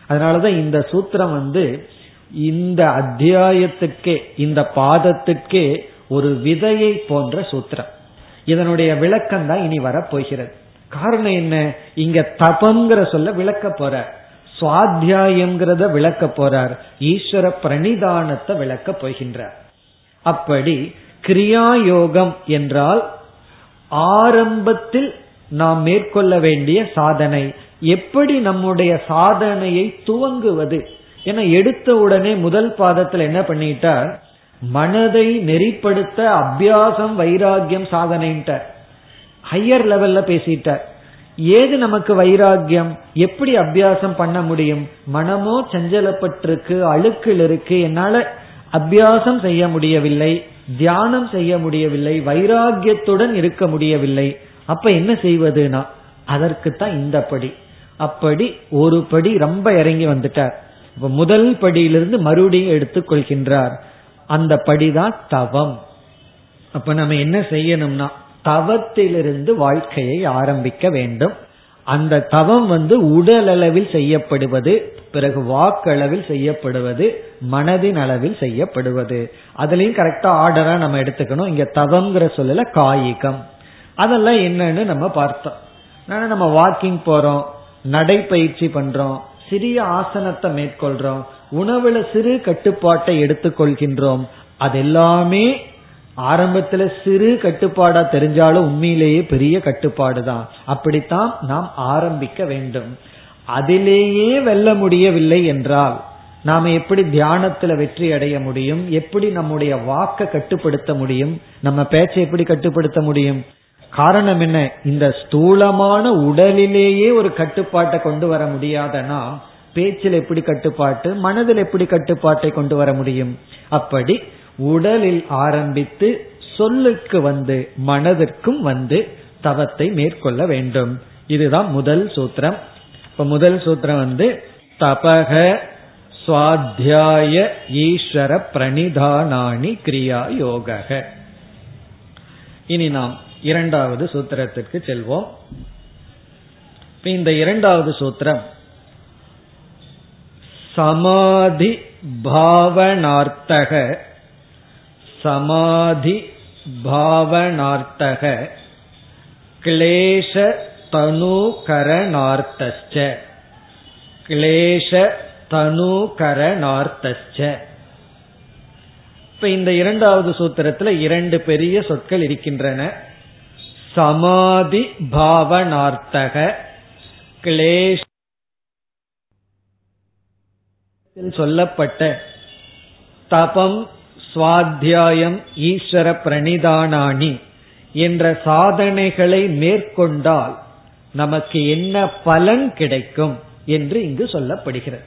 Speaker 1: அதனாலதான் இந்த சூத்திரம் வந்து இந்த அத்தியாயத்துக்கே இந்த பாதத்துக்கே ஒரு விதையை போன்ற சூத்திரம். இதனுடைய விளக்கம் தான் இனி வரப்போகிறது. காரணம் என்ன? இங்க தபங்கிற சொல்ல விளக்க போற சுவாத்தியாயம்ங்கிறத விளக்க போறார். ஈஸ்வர பிரணிதானத்தை விளக்க போகின்றார். அப்படி கிரியா யோகம் என்றால் ஆரம்பத்தில் நாம் மேற்கொள்ள வேண்டிய சாதனை. எப்படி நம்முடைய சாதனையை துவங்குவது? என எடுத்த உடனே முதல் பாதத்தில் என்ன பண்ணிட்டார்? மனதை நெறிப்படுத்த அபியாசம் வைராகியம் சாதனைன்ட்டார் ஹையர் லெவல்ல பேசிட்டார் ஏது நமக்கு வைராகியம் எப்படி அபியாசம் பண்ண முடியும்? மனமோ சஞ்சலப்பட்டிருக்கு அழுக்கில் இருக்கு. என்னால அபியாசம் செய்ய முடியவில்லை தியானம் செய்ய முடியவில்லை வைராகியத்துடன் இருக்க முடியவில்லை. அப்ப என்ன செய்வதுனா அதற்குத்தான் இந்த படி. அப்படி ஒரு படி ரொம்ப இறங்கி வந்துட்டார் இப்ப முதல் படியிலிருந்து மறுபடியும் எடுத்துக் கொள்கின்றார் அந்த படிதான் தவம். அப்ப நம்ம என்ன செய்யணும்னா தவத்திலிருந்து வாழ்க்கையை ஆரம்பிக்க வேண்டும். அந்த தவம் வந்து உடல் அளவில் செய்யப்படுவது பிறகு வாக்களவில் செய்யப்படுவது மனதின் அளவில் செய்யப்படுவது. அதுலயும் கரெக்டா ஆர்டரா நம்ம எடுத்துக்கணும். இங்க தவம்ங்கிற சொல்லல காயிகம். அதெல்லாம் என்னன்னு நம்ம பார்த்தோம். நம்ம வாக்கிங் போறோம் நடைப்பயிற்சி பண்றோம் சிறிய ஆசனத்தை மேற்கொள்றோம். உணவுல சிறு கட்டுப்பாட்டை எடுத்துக்கொள்கின்றோம். அது எல்லாமே ஆரம்பத்துல சிறு கட்டுப்பாடா தெரிஞ்சாலும் உண்மையிலேயே பெரிய கட்டுப்பாடு தான் அப்படித்தான் நாம் ஆரம்பிக்க வேண்டும். அதிலேயே வெல்ல முடியவில்லை என்றால் நாம எப்படி தியானத்துல வெற்றி அடைய முடியும்? எப்படி நம்முடைய வாக்க கட்டுப்படுத்த முடியும்? நம்ம பேச்சை எப்படி கட்டுப்படுத்த முடியும்? காரணம் என்ன? இந்த ஸ்தூலமான உடலிலேயே ஒரு கட்டுப்பாட்டை கொண்டு வர முடியாதனா பேச்சில் எப்படி கட்டுப்பாட்டு மனதில் எப்படி கட்டுப்பாட்டை கொண்டு வர முடியும்? அப்படி உடலில் ஆரம்பித்து சொல்லுக்கு வந்து மனதிற்கும் வந்து தவத்தை மேற்கொள்ள வேண்டும். இதுதான் முதல் சூத்திரம். இப்ப முதல் சூத்திரம் வந்து தபக சுவாத்தியாய ஈஸ்வர பிரணிதானானி கிரியா யோக இனி நாம் இரண்டாவது சூத்திரத்திற்கு செல்வோம். இந்த இரண்டாவது சூத்திரம் சமாதி பாவனார்த்தக சமாதி பாவனார்த்தக கிளேஷ தனுகரணார்த்தச்ச கிளேஷ தனுகரணார்த்தச்ச இப்ப இந்த இரண்டாவது சூத்திரத்துல இரண்டு பெரிய சொற்கள் இருக்கின்றன. சமாதி பாவனார்த்தக கிளேஷ சொல்லப்பட்ட தபம் சுவாத்தியாயம் ஈஸ்வர பிரணிதானானி என்ற சாதனைகளை மேற்கொண்டால் நமக்கு என்ன பலன் கிடைக்கும் என்று இங்கு சொல்லப்படுகிறது.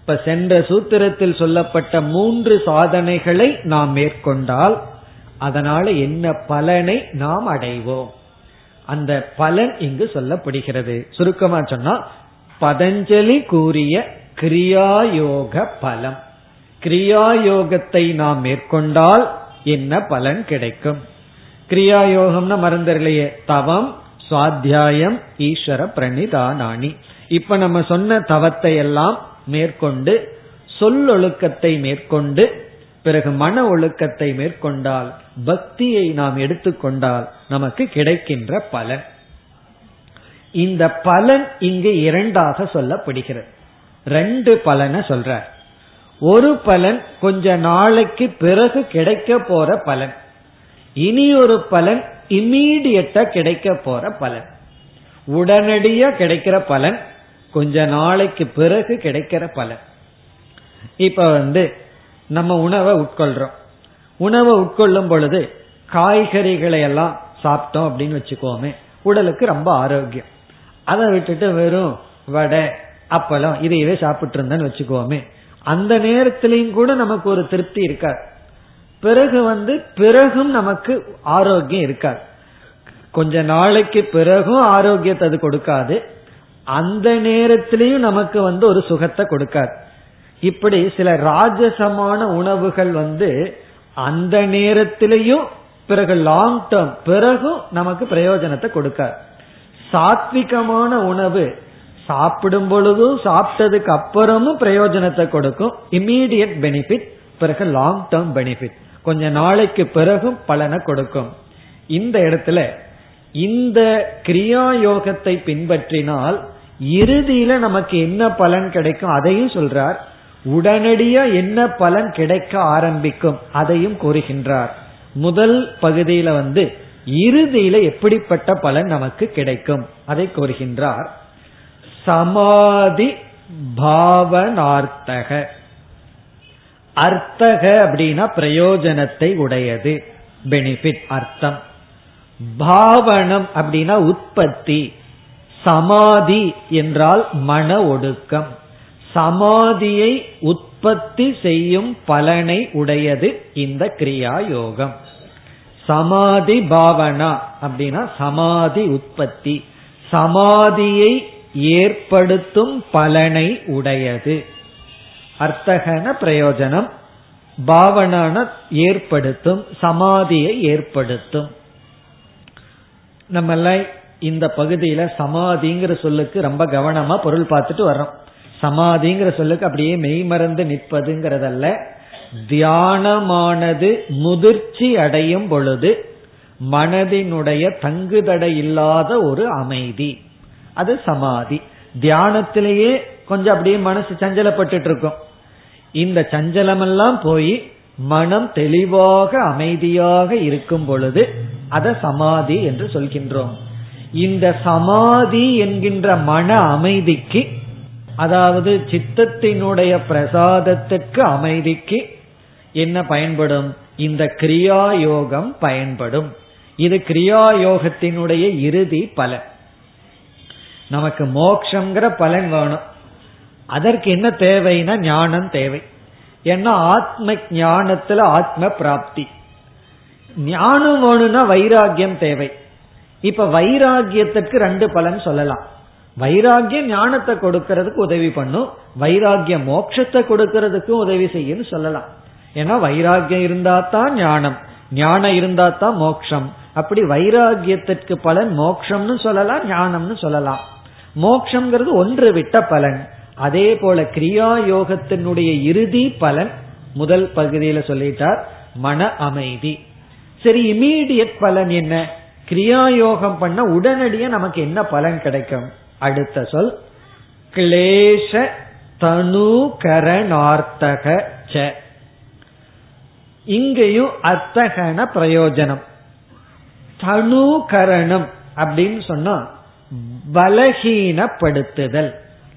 Speaker 1: இப்ப சென்ற சூத்திரத்தில் சொல்லப்பட்ட மூன்று சாதனைகளை நாம் மேற்கொண்டால் அதனால என்ன பலனை நாம் அடைவோம். அந்த பலன் இங்கு சொல்லப்படுகிறது. சுருக்கமா சொன்னா பதஞ்சலி கூறிய கிரியாயோக பலம் கிரியாயோகத்தை நாம் மேற்கொண்டால் என்ன பலன் கிடைக்கும்? கிரியாயோகம்னா மறந்துடலையே. தவம் சுவாத்தியாயம் ஈஸ்வர பிரணிதானானி இப்ப நம்ம சொன்ன தவத்தை எல்லாம் மேற்கொண்டு சொல்லொழுக்கத்தை மேற்கொண்டு பிறகு மன ஒழுக்கத்தை மேற்கொண்டால் பக்தியை நாம் எடுத்துக்கொண்டால் நமக்கு கிடைக்கின்ற பலன். இந்த பலன் இங்கு இரண்டாக சொல்லப்படுகிறது. ரெண்டு பலனை சொல்றார். ஒரு பலன் கொஞ்ச நாளைக்கு பிறகு கிடைக்க போற பலன். இனி ஒரு பலன் இமீடியட்டா கிடைக்க போற பலன். உடனடியா கிடைக்கிற பலன் கொஞ்ச நாளைக்கு பிறகு கிடைக்கிற பலன். இப்ப வந்து நம்ம உணவை உட்கொள்றோம். உணவை உட்கொள்ளும் பொழுது காய்கறிகளை எல்லாம் சாப்பிட்டோம் அப்படின்னு வச்சுக்கோமே உடலுக்கு ரொம்ப ஆரோக்கியம். அதை விட்டுட்டு வெறும் வடை அப்பளம் இதையவே சாப்பிட்டு இருந்தேன்னு வச்சுக்கோமே. அந்த நேரத்திலையும் கூட நமக்கு ஒரு திருப்தி இருக்காது. பிறகு வந்து பிறகும் நமக்கு ஆரோக்கியம் இருக்காது. கொஞ்ச நாளைக்கு பிறகும் ஆரோக்கியத்தை அது கொடுக்காது. அந்த நேரத்திலையும் நமக்கு வந்து ஒரு சுகத்தை கொடுக்காது. இப்படி சில ராஜசமான உணவுகள் வந்து அந்த நேரத்திலையும் பிறகு லாங் டேர்ம் பிறகும் நமக்கு பிரயோஜனத்தை கொடுக்காது. சாத்விகமான உணவு சாப்பிடும் பொழுதும் சாப்பிட்டதுக்கு அப்புறமும் பிரயோஜனத்தை கொடுக்கும். இம்மீடியட் பெனிஃபிட் பிறகு லாங் டேர்ம் பெனிஃபிட் கொஞ்ச நாளைக்கு பிறகும் பலனை கொடுக்கும். இந்த இடத்துல இந்த கிரியா யோகத்தை பின்பற்றினால் இறுதியில நமக்கு என்ன பலன் கிடைக்கும் அதையும் சொல்றார். உடனடியா என்ன பலன் கிடைக்க ஆரம்பிக்கும் அதையும் கூறுகின்றார். முதல் பகுதியில வந்து இறுதியில எப்படிப்பட்ட பலன் நமக்கு கிடைக்கும்? அதை கூறுகின்றார். சமாதி பாவனார்த்தக. அர்த்தக அப்படின்னா பிரயோஜனத்தை உடையது. பெனிஃபிட் அர்த்தம். பாவனம் அப்படின்னா உற்பத்தி. சமாதி என்றால் மன ஒடுக்கம். சமாதியை உற்பத்தி செய்யும் பலனை உடையது இந்த கிரியா யோகம் சமாதி பாவனா அப்படின்னா சமாதி உற்பத்தி. சமாதியை ஏற்படுத்தும் பலனை உடையது. அர்த்தகன பிரயோஜனம் பாவனான ஏற்படுத்தும் சமாதியை ஏற்படுத்தும். நம்ம இந்த பகுதியில சமாதிங்கிற சொல்லுக்கு ரொம்ப கவனமா பொருள் பார்த்துட்டு வர்றோம். சமாதிங்கிற சொல்லுக்கு அப்படியே மெய்மறந்து நிற்பதுங்கிறதல்ல. தியானமானது முதிர்ச்சி அடையும் பொழுது மனதினுடைய தங்குதடை இல்லாத ஒரு அமைதி. அது சமாதி. தியானத்திலேயே கொஞ்சம் அப்படியே மனசு சஞ்சலப்பட்டு இருக்கும் இந்த சஞ்சலமெல்லாம் போய் மனம் தெளிவாக அமைதியாக இருக்கும் பொழுது அத சமாதி என்று சொல்கின்றோம். இந்த சமாதி என்கின்ற மன அமைதிக்கு அதாவது சித்தத்தினுடைய பிரசாதத்துக்கு அமைதிக்கு என்ன பயன்படும்? இந்த கிரியா யோகம் பயன்படும். இது கிரியா யோகத்தினுடைய இறுதி பலன். நமக்கு மோக்ஷங்கிற பலன் வேணும். அதற்கு என்ன தேவைன்னா ஞானம் தேவை. ஏன்னா ஆத்ம ஞானத்துல ஆத்ம பிராப்தி. ஞானம் வேணும்னா வைராகியம் தேவை. இப்ப வைராகியத்துக்கு ரெண்டு பலன் சொல்லலாம். வைராகியம் ஞானத்தை கொடுக்கறதுக்கு உதவி பண்ணும். வைராகியம் மோட்சத்தை கொடுக்கறதுக்கும் உதவி செய்யும்னு சொல்லலாம். ஏன்னா வைராகியம் இருந்தா தான் ஞானம். ஞானம் இருந்தா தான் மோக்ஷம் அப்படி வைராகியத்திற்கு பலன் மோக்ஷம்னு சொல்லலாம் ஞானம்னு சொல்லலாம். மோக்ஷங்கிறது ஒன்று விட்ட பலன். அதே போல கிரியா யோகத்தினுடைய இறுதி பலன் முதல் பகுதியில சொல்லிட்டார் மன அமைதி. சரி இமீடியட் பலன் என்ன? கிரியா யோகம் பண்ண உடனடியே நமக்கு என்ன பலன் கிடைக்கும்? அடுத்த சொல் கிளேஷ தனுகரணார்த்தக ச. இங்கேயும் அத்தகன பிரயோஜனம். தனுகரணம் அப்படின்னு சொன்னா பலகீனப்படுத்துதல்.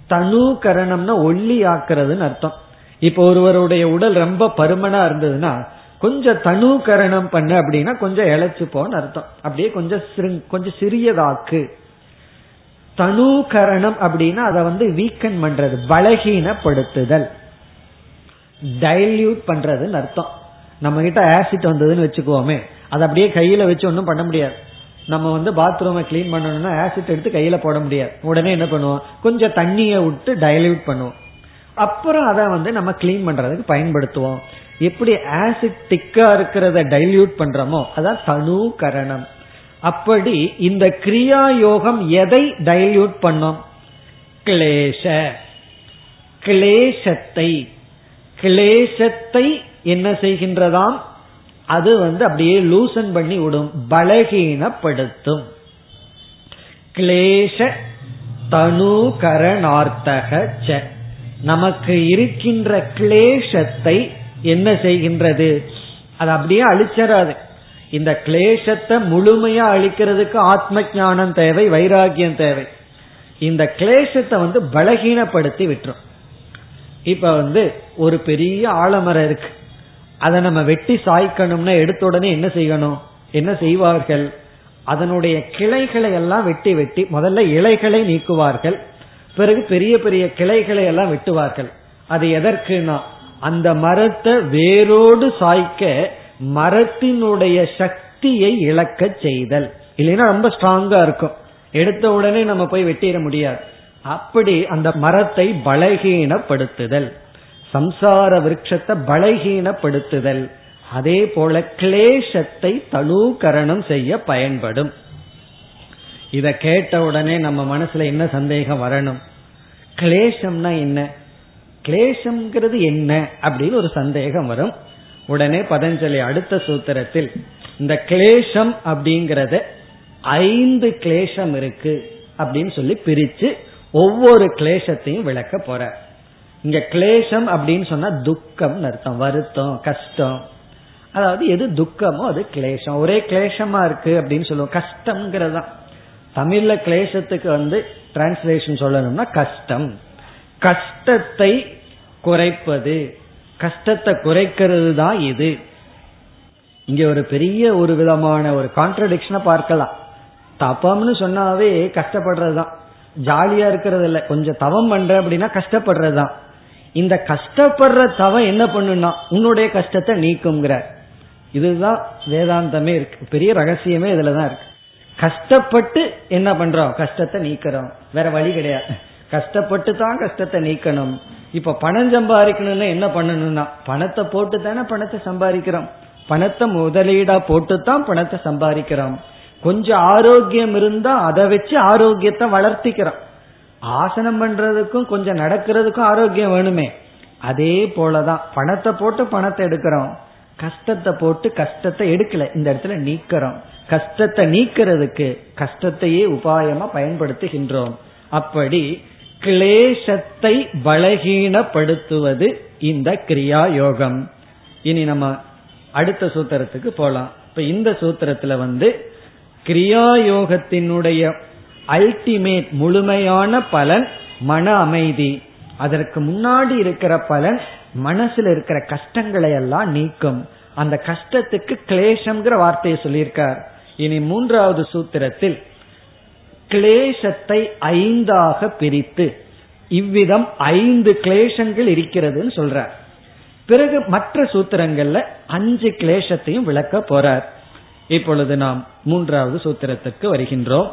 Speaker 1: தனுகரணம்னா ஒல்லி ஆக்குறதுன்னு அர்த்தம். இப்ப ஒருவருடைய உடல் ரொம்ப பருமனா இருந்ததுன்னா கொஞ்சம் தனுகரணம் பண்ண அப்படின்னா கொஞ்சம் இழைச்சு போன்னு அர்த்தம். அப்படியே கொஞ்சம் கொஞ்சம் சிறியதாக்கு. தனுகரணம் அப்படின்னா அதை வந்து வீக்கன் பண்றது பலகீனப்படுத்துதல். டைல்யூட் பண்றதுன்னு அர்த்தம். நம்ம கிட்ட ஆசிட் வந்ததுன்னு வச்சுக்குவோமே அதை அப்படியே கையில வச்சு ஒன்றும் பண்ண முடியாது. நம்ம வந்து பாத்ரூமை கிளீன் பண்ணணும்னா ஆசிட் எடுத்து கையில போட முடியாது. உடனே என்ன பண்ணுவோம்? கொஞ்சம் தண்ணியை விட்டு டைல்யூட் பண்ணுவோம். அப்புறம் அதை வந்து நம்ம கிளீன் பண்றதுக்கு பயன்படுத்துவோம். எப்படி ஆசிட் திக்கா இருக்கிறத டைல்யூட் பண்றோமோ அதான் தனு கரணம் அப்படி இந்த கிரியா யோகம் எதை டைல்யூட் பண்ணும்? கிளேஷ. கிளேசத்தை கிளேசத்தை என்ன செய்கின்றதாம்? அது வந்து அப்படியே லூசன் பண்ணி விடும் பலகீனப்படுத்தும். கிளேஷ தனுகரணார்த்தக ச நமக்கு இருக்கின்ற கிளேசத்தை என்ன செய்கின்றது? அது அப்படியே அழிச்சராது இந்த கிளேசத்தை முழுமையா அழிக்கிறதுக்கு ஆத்ம ஞானம் தேவை வைராகியம் தேவை. இந்த கிளேசத்தை வந்து பலகீனப்படுத்தி விட்டுரும். இப்ப வந்து ஒரு பெரிய ஆலமரம் இருக்கு. அதை நம்ம வெட்டி சாய்க்கணும்னா எடுத்த உடனே என்ன செய்யணும்? என்ன செய்வார்கள்? அதனுடைய கிளைகளை எல்லாம் வெட்டி வெட்டி முதல்ல இலைகளை நீக்குவார்கள். பிறகு பெரிய பெரிய கிளைகளை எல்லாம் வெட்டுவார்கள். அது எதற்குனா அந்த மரத்தை வேரோடு சாய்க்க மரத்தினுடைய சக்தியை இழக்க செய்தல். இல்லைன்னா ரொம்ப ஸ்ட்ராங்கா இருக்கும். எடுத்த உடனே நம்ம போய் வெட்டிட முடியாது. அப்படி அந்த மரத்தை பலகீனப்படுத்துதல். சம்சார விருட்சத்தை பலகீனப்படுத்துதல். அதே போல கிளேசத்தை தனூகரணம் செய்ய பயன்படும். இத கேட்ட உடனே நம்ம மனசுல என்ன சந்தேகம் வரணும்? கிளேசம்னா என்ன? கிளேசம்ங்கிறது என்ன அப்படின்னு ஒரு சந்தேகம் வரும். உடனே பதஞ்சலி அடுத்த சூத்திரத்தில் இந்த கிளேசம் அப்படிங்கறத ஐந்து கிளேசம் இருக்கு அப்படின்னு சொல்லி பிரிச்சு ஒவ்வொரு கிளேசத்தையும் விளக்க போற இங்க கிளேசம் அப்படின்னு சொன்னா துக்கம் அர்த்தம் வருத்தம் கஷ்டம். அதாவது எது துக்கமோ அது கிளேசம் ஒரே கிளேசமா இருக்கு அப்படின்னு சொல்லுவோம். கஷ்டம்ங்கிறதா தமிழ்ல கிளேசத்துக்கு வந்து டிரான்ஸ்லேஷன் சொல்லணும்னா கஷ்டம். கஷ்டத்தை குறைப்பது. கஷ்டத்தை குறைக்கிறது தான் இது. இங்க ஒரு பெரிய ஒரு விதமான ஒரு கான்ட்ரடிக்ஷனை பார்க்கலாம். தப்பம்னு சொன்னாவே கஷ்டப்படுறதுதான். ஜாலியா இருக்கிறது இல்லை கொஞ்சம் தவம் பண்ற அப்படின்னா கஷ்டப்படுறது தான் இந்த கஷ்டப்படுற தவம் என்ன பண்ணுனா உன்னுடைய கஷ்டத்தை நீக்குங்கிற இதுதான் வேதாந்தமே இருக்கு. பெரிய ரகசியமே இதுலதான் இருக்கு. கஷ்டப்பட்டு என்ன பண்றோம்? கஷ்டத்தை நீக்கிறோம். வேற வழி கிடையாது. கஷ்டப்பட்டு தான் கஷ்டத்தை நீக்கணும். இப்ப பணம் சம்பாதிக்கணும்னா என்ன பண்ணணும்னா பணத்தை போட்டு தானே பணத்தை சம்பாதிக்கிறோம். பணத்தை முதலீடா போட்டு தான் பணத்தை சம்பாதிக்கிறோம். கொஞ்சம் ஆரோக்கியம் இருந்தா அதை வச்சு ஆரோக்கியத்தை வளர்த்திக்கிறோம். ஆசனம் பண்றதுக்கும் கொஞ்சம் நடக்கிறதுக்கும் ஆரோக்கியம் வேணுமே. அதே போலதான் பணத்தை போட்டு பணத்தை எடுக்கிறோம். கஷ்டத்தை போட்டு கஷ்டத்தை எடுக்கல இந்த இடத்துல நீக்கிறோம். கஷ்டத்தை நீக்கிறதுக்கு கஷ்டத்தையே உபாயமா பயன்படுத்துகின்றோம். அப்படி கிளேசத்தை பலகீனப்படுத்துவது இந்த கிரியா யோகம் இனி நம்ம அடுத்த சூத்திரத்துக்கு போலாம். இப்ப இந்த சூத்திரத்துல வந்து கிரியா யோகத்தினுடைய அல்டிமேட் முழுமையான பலன் மன அமைதி. அதற்கு முன்னாடி இருக்கிற பலன் மனசுல இருக்கிற கஷ்டங்களை எல்லாம் நீக்கும். அந்த கஷ்டத்துக்கு கிளேசம்ங்கிற வார்த்தையை சொல்லியிருக்கார். இனி மூன்றாவது சூத்திரத்தில் கிளேசத்தை ஐந்தாக பிரித்து இவ்விதம் ஐந்து கிளேசங்கள் இருக்கிறதுன்னு சொல்றார். பிறகு மற்ற சூத்திரங்கள்ல அஞ்சு கிளேசத்தையும் விளக்க போறார். இப்பொழுது நாம் மூன்றாவது சூத்திரத்துக்கு வருகின்றோம்.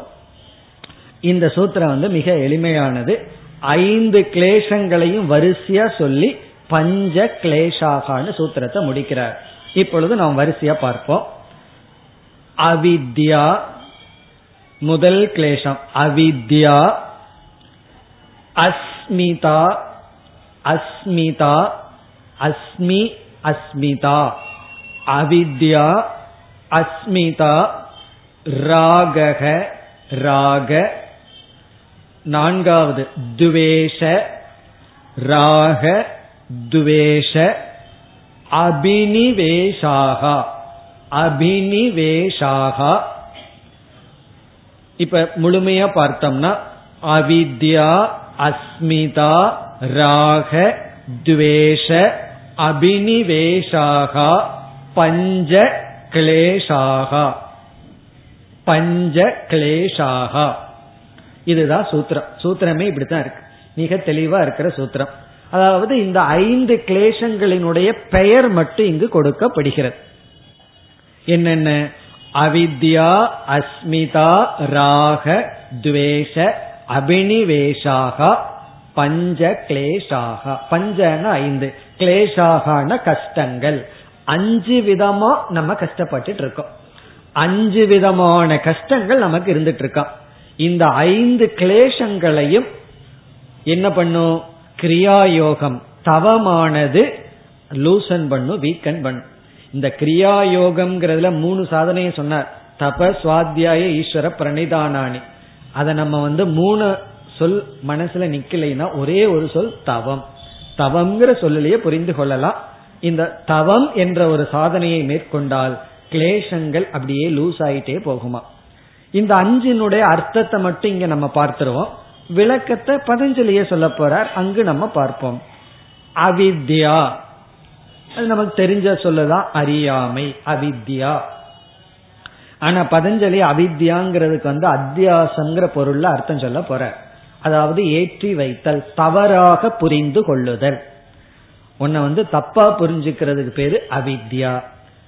Speaker 1: இந்த சூத்திரம் வந்து மிக எளிமையானது. ஐந்து கிளேசங்களையும் வரிசையா சொல்லி பஞ்ச கிளேஷாகான்னு சூத்திரத்தை முடிக்கிறார். இப்பொழுது நாம் வரிசையா பார்ப்போம். அவித்யா முதல் கிளேஷம். அவித்யா அஸ்மிதா அஸ்மிதா அஸ்மி அஸ்மிதா. அவித்யா அஸ்மிதா ராகக ராக நான்காவது துவேஷ ராக துவேஷ அபினிவேஷாக அபினிவேஷாக. இப்ப முழுமையா பார்த்தோம்னா அவித்யா அஸ்மிதா ராக துவேஷ அபினிவேஷாக பஞ்ச கிளேஷாக. பஞ்ச கிளேஷாகா. இதுதான் சூத்திரம். சூத்திரமே இப்படித்தான் இருக்கு. மிக தெளிவா இருக்கிற சூத்திரம். அதாவது இந்த ஐந்து கிளேசங்களினுடைய பெயர் மட்டும் இங்கு கொடுக்கப்படுகிறது. என்னென்ன? அவித்யா அஸ்மிதா ராக துவேஷ அபினிவேஷாக பஞ்ச கிளேஷாக. பஞ்சன ஐந்து. கிளேஷாகான கஷ்டங்கள். அஞ்சு விதமா நம்ம கஷ்டப்பட்டு இருக்கோம். அஞ்சு விதமான கஷ்டங்கள் நமக்கு இருந்துட்டு இருக்கான் இந்த ஐந்து கிளேசங்களையும் என்ன பண்ணும் கிரியா யோகம் தவமானது லூசன் பண்ணும் வீக்கன் பண்ணும். இந்த கிரியா யோகம்ங்கிறதுல மூணு சாதனையும் சொன்னார். தப சுவாத்தியாய ஈஸ்வர பிரணிதானானி. அதை நம்ம வந்து மூணு சொல் மனசுல நிக்கலைன்னா ஒரே ஒரு சொல் தவம். தவம்ங்கிற சொல்லிலேயே புரிந்து கொள்ளலாம். இந்த தவம் என்ற ஒரு சாதனையை மேற்கொண்டால் கிளேசங்கள் அப்படியே லூஸ் ஆயிட்டே போகுமா? இந்த அஞ்சினுடைய அர்த்தத்தை மட்டும் இங்க நம்ம பார்த்துருவோம். விளக்கத்தை பதஞ்சலியே சொல்ல போறார். அங்கு நம்ம பார்ப்போம். அவித்யா. அது நமக்கு தெரிஞ்ச சொல்லதான் அறியாமை அவித்யா. ஆனா பதஞ்சலி அவித்யாங்கிறதுக்கு வந்து அத்தியாசங்கிற பொருள்ல அர்த்தம் சொல்ல போற அதாவது ஏற்றி வைத்தல் தவறாக புரிந்து கொள்ளுதல். உன்னை வந்து தப்பா புரிஞ்சுக்கிறதுக்கு பேரு அவித்யா.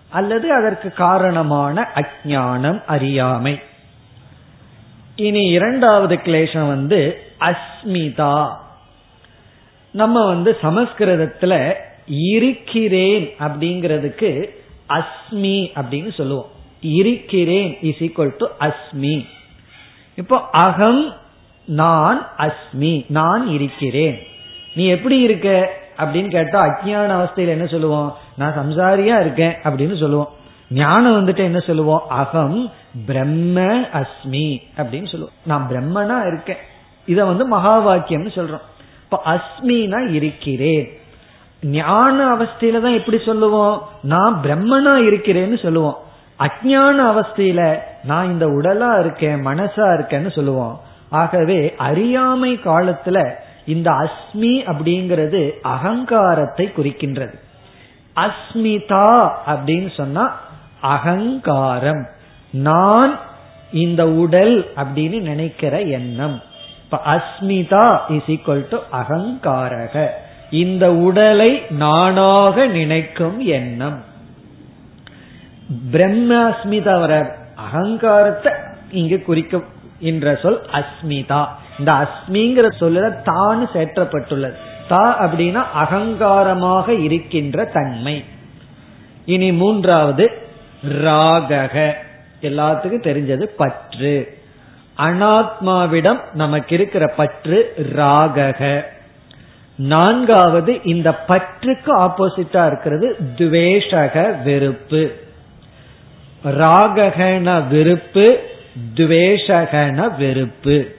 Speaker 1: அல்லது அதற்கு காரணமான அஜானம் அறியாமை. இனி இரண்டாவது கிளேசம் வந்து அஸ்மிதா. நம்ம வந்து சமஸ்கிருதத்துல இருக்கிறேன் அப்படிங்கிறதுக்கு அஸ்மி அப்படின்னு சொல்லுவோம். இருக்கிறேன் இஸ் ஈக்வல் டு அஸ்மி. இப்போ அகம் நான் அஸ்மி நான் இருக்கிறேன். நீ எப்படி இருக்க அப்படின்னு கேட்டா அஜ்ஞான அவஸ்தையில என்ன சொல்லுவோம்? நான் சம்சாரியா இருக்கேன் அப்படின்னு சொல்லுவோம். ஞானம் வந்துட்டு என்ன சொல்லுவோம்? அகம் பிரம்ம அஸ்மி அப்படின்னு சொல்லுவோம். நான் பிரம்மனா இருக்கேன். இத வந்து மகா வாக்கியம்னு சொல்றோம். இப்ப அஸ்மினா இருக்கிறேன். ஞான அவஸ்தையில தான் எப்படி சொல்லுவோம்? நான் பிரம்மனா இருக்கிறேன்னு சொல்லுவோம். அஜான அவஸ்தையில நான் இந்த உடலா இருக்கேன் மனசா இருக்கேன்னு சொல்லுவோம். ஆகவே அறியாமை காலத்துல இந்த அஸ்மி அப்படிங்கிறது அகங்காரத்தை குறிக்கின்றது. அஸ்மிதா அப்படின்னு சொன்னா அகங்காரம். நான் இந்த உடல் அப்படின்னு நினைக்கிற எண்ணம். இப்ப அஸ்மிதா இஸ் ஈக்வல் டு அகங்காரக. இந்த உடலை நானாக நினைக்கும் எண்ணம். பிரம்மஸ்மிதா வர அகங்காரத்தை இங்கு குறிக்கின்ற சொல் அஸ்மிதா. இந்த அஸ்மிங்கிற சொல்ல தான் சேற்றப்பட்டுள்ளது தா அப்படின்னா அகங்காரமாக இருக்கின்ற தன்மை. இனி மூன்றாவது ராகக. எல்லாத்துக்கும் தெரிஞ்சது பற்று. அனாத்மாவிடம் நமக்கு இருக்கிற பற்று ராகக. நான்காவது இந்த பற்றுக்கு ஆப்போசிட்டா இருக்கிறது துவேஷக வெறுப்பு. ராககன வெறுப்பு துவேஷகன வெறுப்பு.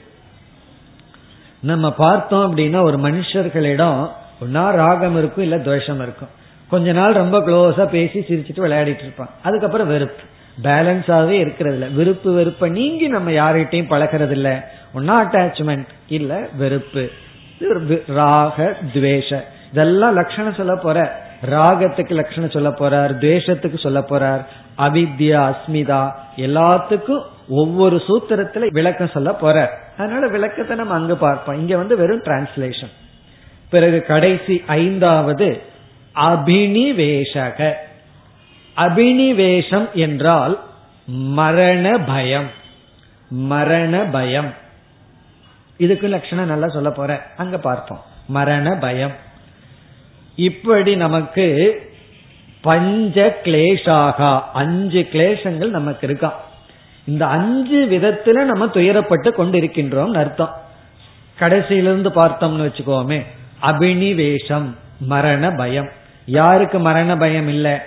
Speaker 1: நம்ம பார்த்தோம் அப்படின்னா ஒரு மனுஷர்களிடம் ஒன்னா ராகம் இருக்கும் இல்ல துவேஷம் இருக்கும். கொஞ்ச நாள் ரொம்ப க்ளோஸா பேசி சிரிச்சுட்டு விளையாடிட்டு இருப்பான். அதுக்கப்புறம் வெறுப்பு. பேலன்ஸாவே இருக்கிறது இல்ல விருப்பு வெறுப்ப நீங்கி நம்ம யார்கிட்டையும் பழகிறது இல்ல ஒன்னா அட்டாச்மெண்ட் இல்ல வெறுப்பு. ராக துவேஷ. இதெல்லாம் லட்சணம் சொல்ல போற. ராகத்துக்கு லட்சணம் சொல்ல போறார் துவேஷத்துக்கு சொல்ல போறார். அவித்யா அஸ்மிதா எல்லாத்துக்கும் ஒவ்வொரு சூத்திரத்துல விளக்கம் சொல்ல போறார் அதனால விளக்கத்தை நம்ம அங்க பார்ப்போம். இங்க வந்து வெறும் டிரான்ஸ்லேஷன் பிறகு கடைசி ஐந்தாவது அபினிவேஷக. அபினிவேஷம் என்றால் மரண பயம். மரண பயம். இதுக்கு லட்சணம் நல்லா சொல்ல போற. அங்க பார்ப்போம். மரண பயம். இப்படி நமக்கு பஞ்ச கிளேஷாகா. அஞ்சு கிளேசங்கள் நமக்கு இருக்கான் இந்த அஞ்சு விதத்துல நம்ம துயரப்பட்டு கொண்டிருக்கின்றோம் அர்த்தம். கடைசியிலிருந்து பார்த்தோம்னு வச்சுக்கோமே. அபினிவேஷம் மரண பயம். யாருக்கு மரண பயம் இல்லை?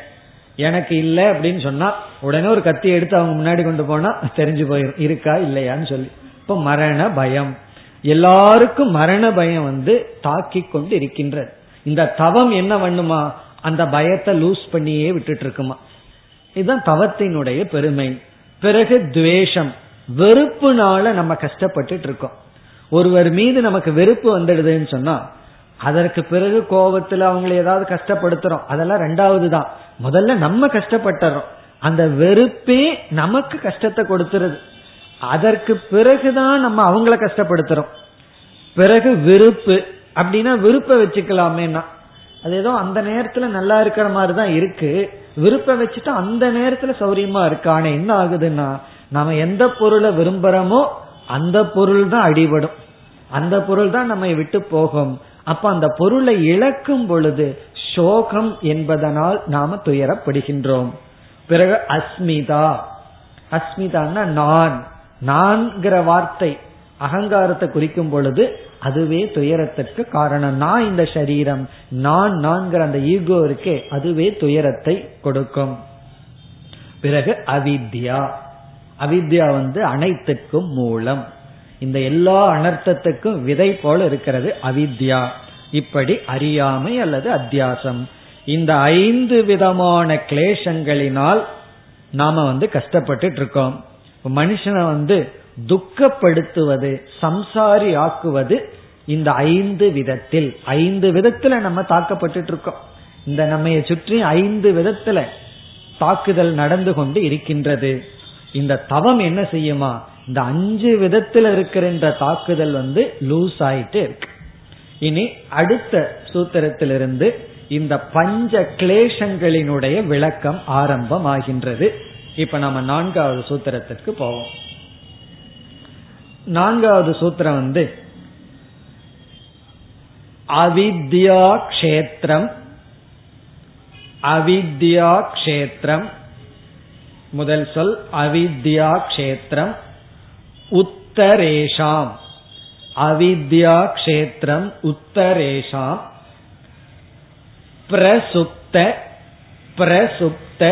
Speaker 1: எனக்கு இல்லை அப்படின்னு சொன்னா உடனே ஒரு கத்தி எடுத்து அவங்க முன்னாடி கொண்டு போனா தெரிஞ்சு போயிடும் இருக்கா இல்லையான்னு சொல்லி. இப்ப மரண பயம். எல்லாருக்கும் மரண பயம் வந்து தாக்கி கொண்டு இருக்கின்றது. இந்த தவம் என்ன பண்ணுமா? அந்த பயத்தை லூஸ் பண்ணியே விட்டுட்டு இருக்குமா இதுதான் தவத்தினுடைய பெருமை. பிறகு துவேஷம். வெறுப்புனால நம்ம கஷ்டப்பட்டுட்டு இருக்கோம் ஒருவர் மீது நமக்கு வெறுப்பு வந்துடுதுன்னு சொன்னா அதற்கு பிறகு கோபத்துல அவங்களை ஏதாவது கஷ்டப்படுத்துறோம். அதெல்லாம் ரெண்டாவது தான் முதல்ல நம்ம கஷ்டப்பட்டுறோம். அந்த வெறுப்பே நமக்கு கஷ்டத்தை கொடுத்துருது. அதற்கு பிறகுதான் நம்ம அவங்கள கஷ்டப்படுத்துறோம். பிறகு வெறுப்பு. அப்படின்னா விருப்ப வச்சுக்கலாமேனா அது ஏதோ அந்த நேரத்துல நல்லா இருக்கிற மாதிரி தான் இருக்கு. விருப்ப வச்சுட்டு அந்த நேரத்துல சௌரியமா இருக்கானே என்ன ஆகுதுன்னா நம்ம எந்த பொருளை விரும்புறோமோ அந்த பொருள் தான் அடிபடும். அந்த பொருள் தான் நம்ம விட்டு போகும். அப்ப அந்த பொருளை இழக்கும் பொழுது சோகம் என்பதனால் நாம துயரப்படுகின்றோம். பிறகு அஸ்மிதா. அஸ்மிதான்னா நான். நான்கிற வார்த்தை அகங்காரத்தை குறிக்கும் பொழுது அதுவே துயரத்திற்கு காரணம். நான் இந்த சரீரம் நான் நான்கிற அந்த ஈகோ இருக்கே அதுவே துயரத்தை கொடுக்கும். பிறகு அவித்யா. அவித்யா வந்து அனைத்துக்கும் மூலம். இந்த எல்லா அனர்த்தத்துக்கும் விதை போல இருக்கிறது அவித்யா. இப்படி அறியாமை அல்லது அத்தியாசம். இந்த ஐந்து விதமான கிளேசங்களினால் நாம வந்து கஷ்டப்பட்டு இருக்கோம் மனுஷனை வந்து துக்கப்படுத்துவது சம்சாரி ஆக்குவது இந்த ஐந்து விதத்தில். ஐந்து விதத்துல நம்ம தாக்கப்பட்டு இருக்கோம் இந்த நம்ம சுற்றி ஐந்து விதத்துல தாக்குதல் நடந்து கொண்டு இருக்கின்றது. இந்த தவம் என்ன செய்யுமா? இந்த அஞ்சு விதத்துல இருக்கிற தாக்குதல் வந்து லூஸ் ஆயிட்டு இருக்கு. இனி அடுத்த சூத்திரத்திலிருந்து இந்த பஞ்ச கிளேசங்களினுடைய விளக்கம் ஆரம்பமாகின்றது. இப்ப நம்ம நான்காவது சூத்திரத்திற்கு போவோம். நான்காவது சூத்திரம் வந்து அவித்யா கஷேத்திரம் அவித்யா கஷேத்திரம் முதல் சொல் அவித்யா கஷேத்திரம் உத்தரேஷாம். அவித்யா கஷேத்திரம் உத்தரேஷாம் பிரசுப்த பிரசுப்த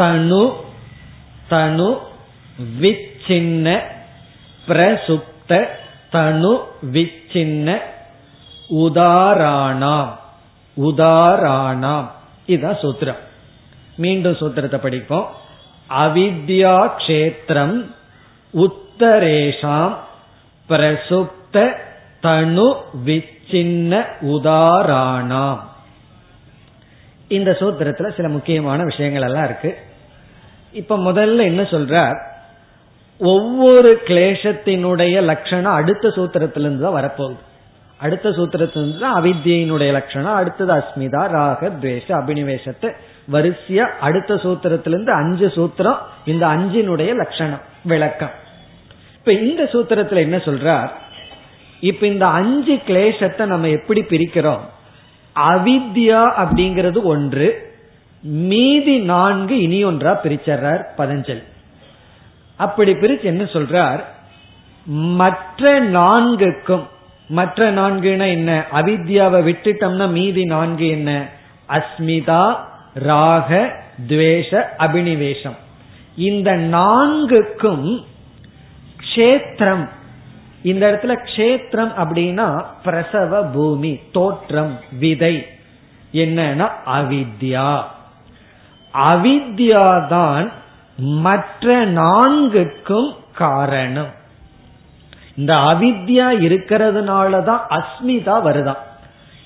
Speaker 1: தனு தனு விச்சின்ன பிரசுப்த தனு விச்சின்ன உதாராணாம் உதாராணாம் இதுதான் சூத்திரம். மீண்டும் சூத்திரத்தை படிப்போம். அவித்யா கஷேத்திரம் உத்தரேஷாம் பிரசுப்த தனு விச்சின்ன உதாராணாம் இந்த சூத்திரத்துல சில முக்கியமான விஷயங்கள் எல்லாம் இருக்கு. இப்ப முதல்ல என்ன சொல்ற ஒவ்வொரு கிளேசத்தினுடைய லட்சணம் அடுத்த சூத்திரத்திலிருந்து தான் வரப்போகுது. அடுத்த சூத்திரத்திலிருந்து தான் அவித்தியினுடைய லட்சணம் அடுத்தது அஸ்மிதா ராக துவேஷ அபினிவேசத்தை வரிசையா அடுத்த சூத்திரத்திலிருந்து அஞ்சு சூத்திரம் இந்த அஞ்சினுடைய லட்சணம் விளக்கம். இப்ப இந்த சூத்திரத்துல என்ன சொல்றார்? இப்ப இந்த அஞ்சு கிளேசத்தை நம்ம எப்படி பிரிக்கிறோம்? அவித்யா அப்படிங்கிறது ஒன்று மீதி நான்கு இனி ஒன்றா பிரிச்சர்றார் பதஞ்சல். அப்படி பிரிச்சு என்ன சொல்றார்? மற்ற நான்குக்கும் மற்ற நான்குனா என்ன? அவித்யாவை விட்டுட்டோம்னா மீதி நான்கு என்ன? அஸ்மிதா ராக துவேஷ அபினிவேஷம். இந்த நான்குக்கும் க்ஷேத்திரம் இந்த இடத்துல க்ஷேத்திரம் அப்படின்னா பிரசவ பூமி தோற்றம் விதை. என்னன்னா அவித்யா. அவித்யாதான் மற்ற நான்குக்கும் காரணம். இந்த அவித்யா இருக்கிறதுனாலதான் அஸ்மிதா வருதான்.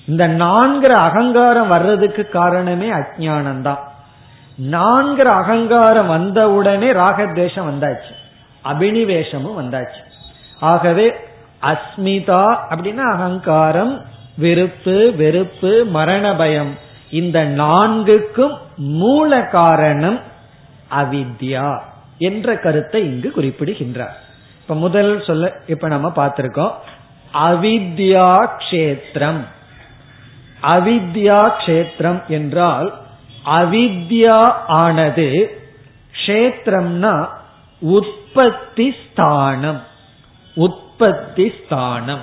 Speaker 1: இந்த நான்கிற அகங்காரம் வர்றதுக்கு காரணமே அஜானம்தான் நான்கிற அகங்காரம் வந்தவுடனே ராகத்வேஷம் வந்தாச்சு. அபினிவேஷமும் வந்தாச்சு. ஆகவே அஸ்மிதா அப்படின்னா அகங்காரம் வெறுப்பு வெறுப்பு மரண பயம் இந்த நான்குக்கும் மூல காரணம் அவித்யா என்ற கருத்தை இங்கு குறிப்பிடுகின்றார். இப்ப முதல் சொல்ல இப்ப நம்ம பார்த்திருக்கோம். அவித்யா கஷேத்திரம். அவித்யா கஷேத்திரம் என்றால் அவித்யா ஆனது கஷேத்திரம்னா உற்பத்தி ஸ்தானம். உற்பத்தி ஸ்தானம்.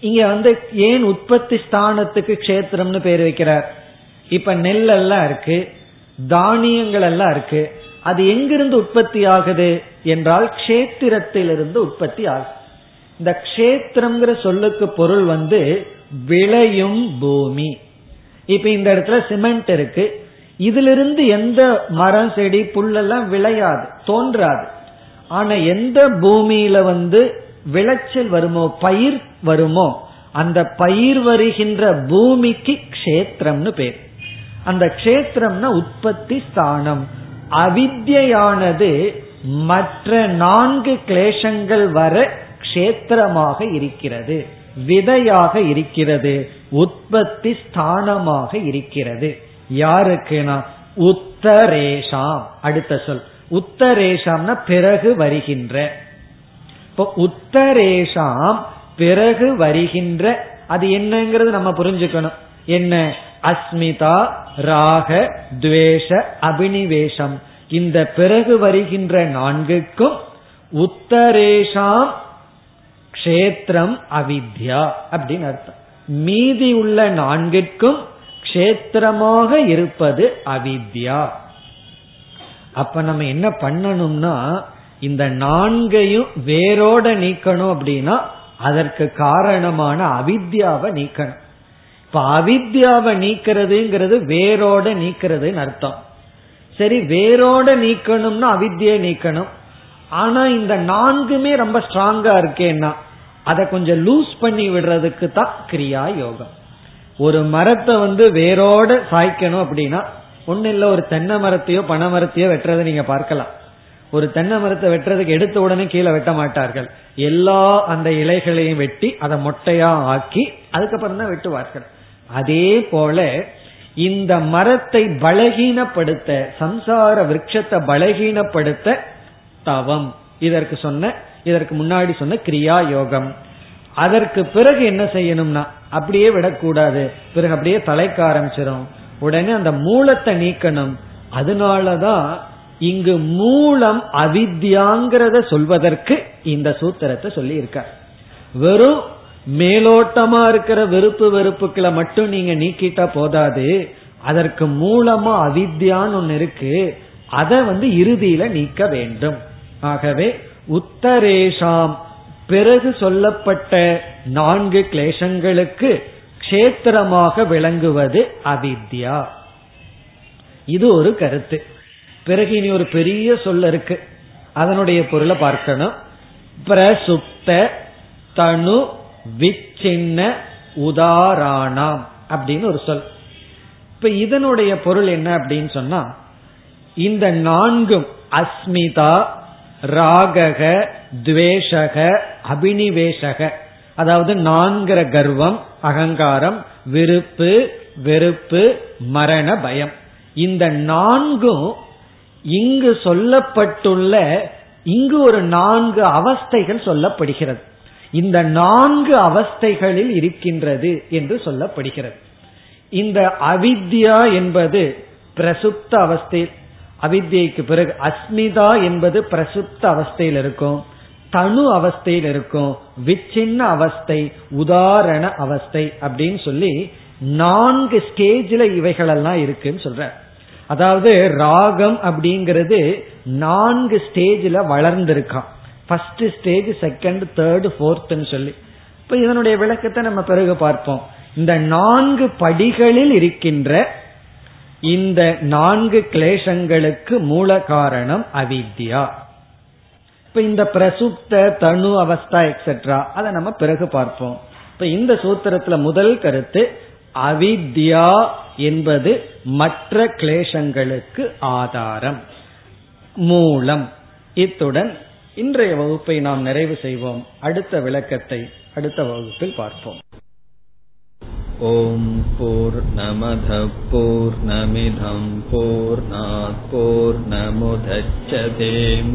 Speaker 1: இங்க வந்து ஏன் உற்பத்தி ஸ்தானத்துக்கு கஷேத்திரம்னு பேர் வைக்கிறார்? இப்ப நெல் எல்லாம் இருக்கு தானியங்கள் எல்லாம் இருக்கு. அது எங்கிருந்து உற்பத்தி ஆகுது என்றால் கஷேத்திரத்திலிருந்து உற்பத்தி ஆகுது. இந்த கஷேத்திரம்ங்கிற சொல்லுக்கு பொருள் வந்து விளையும் பூமி. இப்ப இந்த இடத்துல சிமெண்ட் இருக்கு இதிலிருந்து எந்த மரம் செடி புல்லெல்லாம் விளையாது தோன்றாது. ஆனா எந்த பூமியில வந்து விளைச்சல் வருமோ பயிர் வருமோ அந்த பயிர் வருகின்ற பூமிக்கு கஷேத்திரம்னு பேர். அந்த கஷேத்திரம்னா உற்பத்தி ஸ்தானம். அவித்யானது மற்ற நான்கு கிளேசங்கள் வர கஷேத்திரமாக இருக்கிறது விதையாக இருக்கிறது உற்பத்தி ஸ்தானமாக இருக்கிறது. யாருக்குனா உத்தரேஷாம் அடுத்த சொல். உத்தரேஷாம்னா பிறகு வருகின்ற. இப்போ உத்தரேஷாம் பிறகு வருகின்ற அது என்னங்கிறது நம்ம புரிஞ்சுக்கணும். என்ன? அஸ்மிதா ராக துவேஷ அபினிவேஷம். இந்த பிறகு வருகின்ற நான்குக்கும் உத்தரேஷாம் கஷேத்திரம் அவித்யா அப்படின்னு அர்த்தம். மீதி உள்ள நான்கிற்கும் கஷேத்திரமாக இருப்பது அவித்யா. அப்ப நம்ம என்ன பண்ணணும்னா இந்த நான்கையும் வேரோட நீக்கணும் அப்படின்னா அதற்கு காரணமான அவித்யாவை நீக்கணும். இப்ப அவித்யாவை நீக்கிறதுங்கிறது வேரோட நீக்கிறதுன்னு அர்த்தம். சரி வேரோட நீக்கணும்னா அவித்யை நீக்கணும். ஆனா இந்த நான்குமே ரொம்ப ஸ்ட்ராங்கா இருக்கேன்னா அதை கொஞ்சம் லூஸ் பண்ணி விடுறதுக்கு தான் கிரியா யோகம் ஒரு மரத்தை வந்து வேரோட சாய்க்கணும் அப்படின்னா ஒண்ணு இல்ல ஒரு தென்னை மரத்தையோ பனை மரத்தையோ வெட்டுறதை நீங்க பார்க்கலாம். ஒரு தென்னை மரத்தை வெட்டுறதுக்கு எடுத்த உடனே கீழே வெட்ட மாட்டார்கள். எல்லா அந்த இலைகளையும் வெட்டி அதை மொட்டையா ஆக்கி அதுக்கப்புறம் தான் வெட்டுவார்கள். அதே போல இந்த மரத்தை பலகீனப்படுத்த சம்சார விரக்ஷத்தை பலகீனப்படுத்த தவம். இதற்கு சொன்ன இதற்கு முன்னாடி சொன்ன கிரியா யோகம் அதற்கு பிறகு என்ன செய்யணும்னா அப்படியே விடக்கூடாது. பிறகு அப்படியே தலைக்க ஆரம்பிச்சிடும் உடனே அந்த மூலத்தை நீக்கணும். அதனாலதான் இங்கு மூலம் அவித்யாங்கிறத சொல்வதற்கு இந்த சூத்திரத்தை சொல்லி இருக்க வெறும் மேலோட்டமா இருக்கிற வெறுப்பு வெறுப்புக்களை மட்டும் நீங்க நீக்கிட்டா போதாது. அதற்கு மூலமா அவித்யான்னு ஒன்னு இருக்கு. அதை வந்து இறுதியில நீக்க வேண்டும். ஆகவே உத்தரேஷாம் பிறகு சொல்லப்பட்ட நான்கு கிளேசங்களுக்கு கஷேத்திரமாக விளங்குவது அவித்யா. இது ஒரு கருத்து. பிறகு இனி ஒரு பெரிய சொல்ல இருக்கு. அதனுடைய பொருளை பார்க்கணும். பிரசுப்த தனு விச்சின்ன உதாராணாம் அப்படின்னு ஒரு சொல். இப்ப இதனுடைய பொருள் என்ன அப்படின்னு சொன்னா இந்த நான்கும் அஸ்மிதா ராகக துவேஷக அபினிவேஷக அதாவது நான்கிற கர்வம் அகங்காரம் விருப்பு வெறுப்பு மரண பயம். இந்த நான்கும் இங்கு சொல்லப்பட்டுள்ள இங்கு ஒரு நான்கு அவஸ்தைகள் சொல்லப்படுகிறது. இந்த நான்கு அவஸ்தைகளில் இருக்கின்றது என்று சொல்லப்படுகிறது. இந்த அவித்யா என்பது பிரசுப்த அவஸ்தை அவித்யைக்கு பிறகு அஸ்மிதா என்பது பிரசுப்த அவஸ்தையில் இருக்கும். தனு அவஸ்தையில் இருக்கும் விச்சின்ன அவஸ்தை உதாரண அவஸ்தை அப்படின்னு சொல்லி நான்கு ஸ்டேஜ்ல இவைகளெல்லாம் இருக்குன்னு சொல்ற அதாவது ராகம் அப்படிங்கிறது நான்கு ஸ்டேஜ்ல வளர்ந்திருக்கான். ஃபர்ஸ்ட் ஸ்டேஜ் செகண்ட் தேர்டு ஃபோர்த்னு சொல்லி. இப்ப இதனுடைய விளக்கத்தை நம்ம பிறகு பார்ப்போம். இந்த நான்கு படிகளில் இருக்கின்ற இந்த நான்கு கிளேசங்களுக்கு மூல காரணம் அவித்யா. இப்ப இந்த பிரசுப்த தனு அவஸ்தா எக்ஸெட்ரா அதை நம்ம பிறகு பார்ப்போம். இப்ப இந்த சூத்திரத்துல முதல் கருத்து அவித்யா என்பது மற்ற கிளேசங்களுக்கு ஆதாரம் மூலம். இத்துடன் இன்றைய வகுப்பை நாம் நிறைவு செய்வோம். அடுத்த விளக்கத்தை அடுத்த வகுப்பில் பார்ப்போம்.
Speaker 2: ஓம் போர் நமத போர் நமிதம் போர் நமுதச்சதேம்